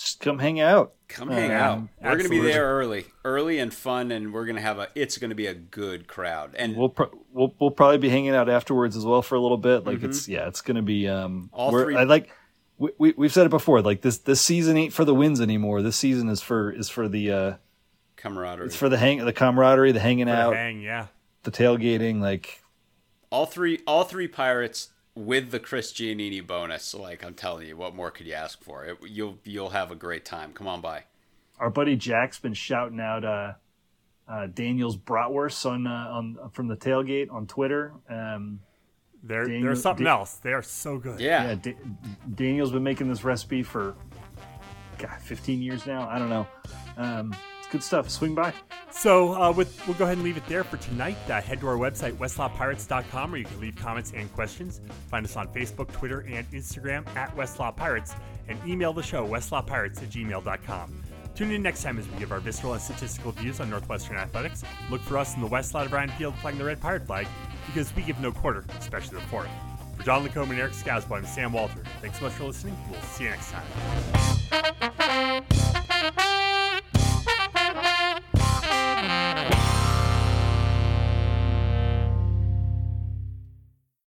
Just come hang out. Come hang Um, out. We're going to be there early, early and fun, and we're going to have a. It's going to be a good crowd. And We'll, pro- we'll we'll probably be hanging out afterwards as well for a little bit. Like it's yeah, it's gonna be um. All we're- three- I like. We, we we've said it before. Like this this season ain't for the wins anymore. This season is for is for the uh camaraderie. it's for the hang the camaraderie, the hanging For the out, hang, yeah. the tailgating. Like all three, all three pirates with the Chris Giannini bonus. Like I'm telling you, what more could you ask for? It, you'll you'll have a great time. Come on by. our buddy Jack's been shouting out uh, uh, Daniel's bratwurst on uh, on from the tailgate on Twitter. Um, They're Daniel- they're something Da- else. They are so good. Yeah. yeah, Da- Daniel's been making this recipe for God, 15 years now. I don't know. Um, it's good stuff. Swing by. So uh, with, we'll go ahead and leave it there for tonight. Uh, head to our website, westlotpirates.com, where you can leave comments and questions. Find us on Facebook, Twitter, and Instagram at West Lot Pirates, and email the show, westlotpirates at gmail.com. Tune in next time as we give our visceral and statistical views on Northwestern athletics. Look for us in the west side of Ryan Field flying the red pirate flag, because we give no quarter, especially the fourth. For John Lacombe and Eric Scousbo, I'm Sam Walter. Thanks so much for listening. We'll see you next time.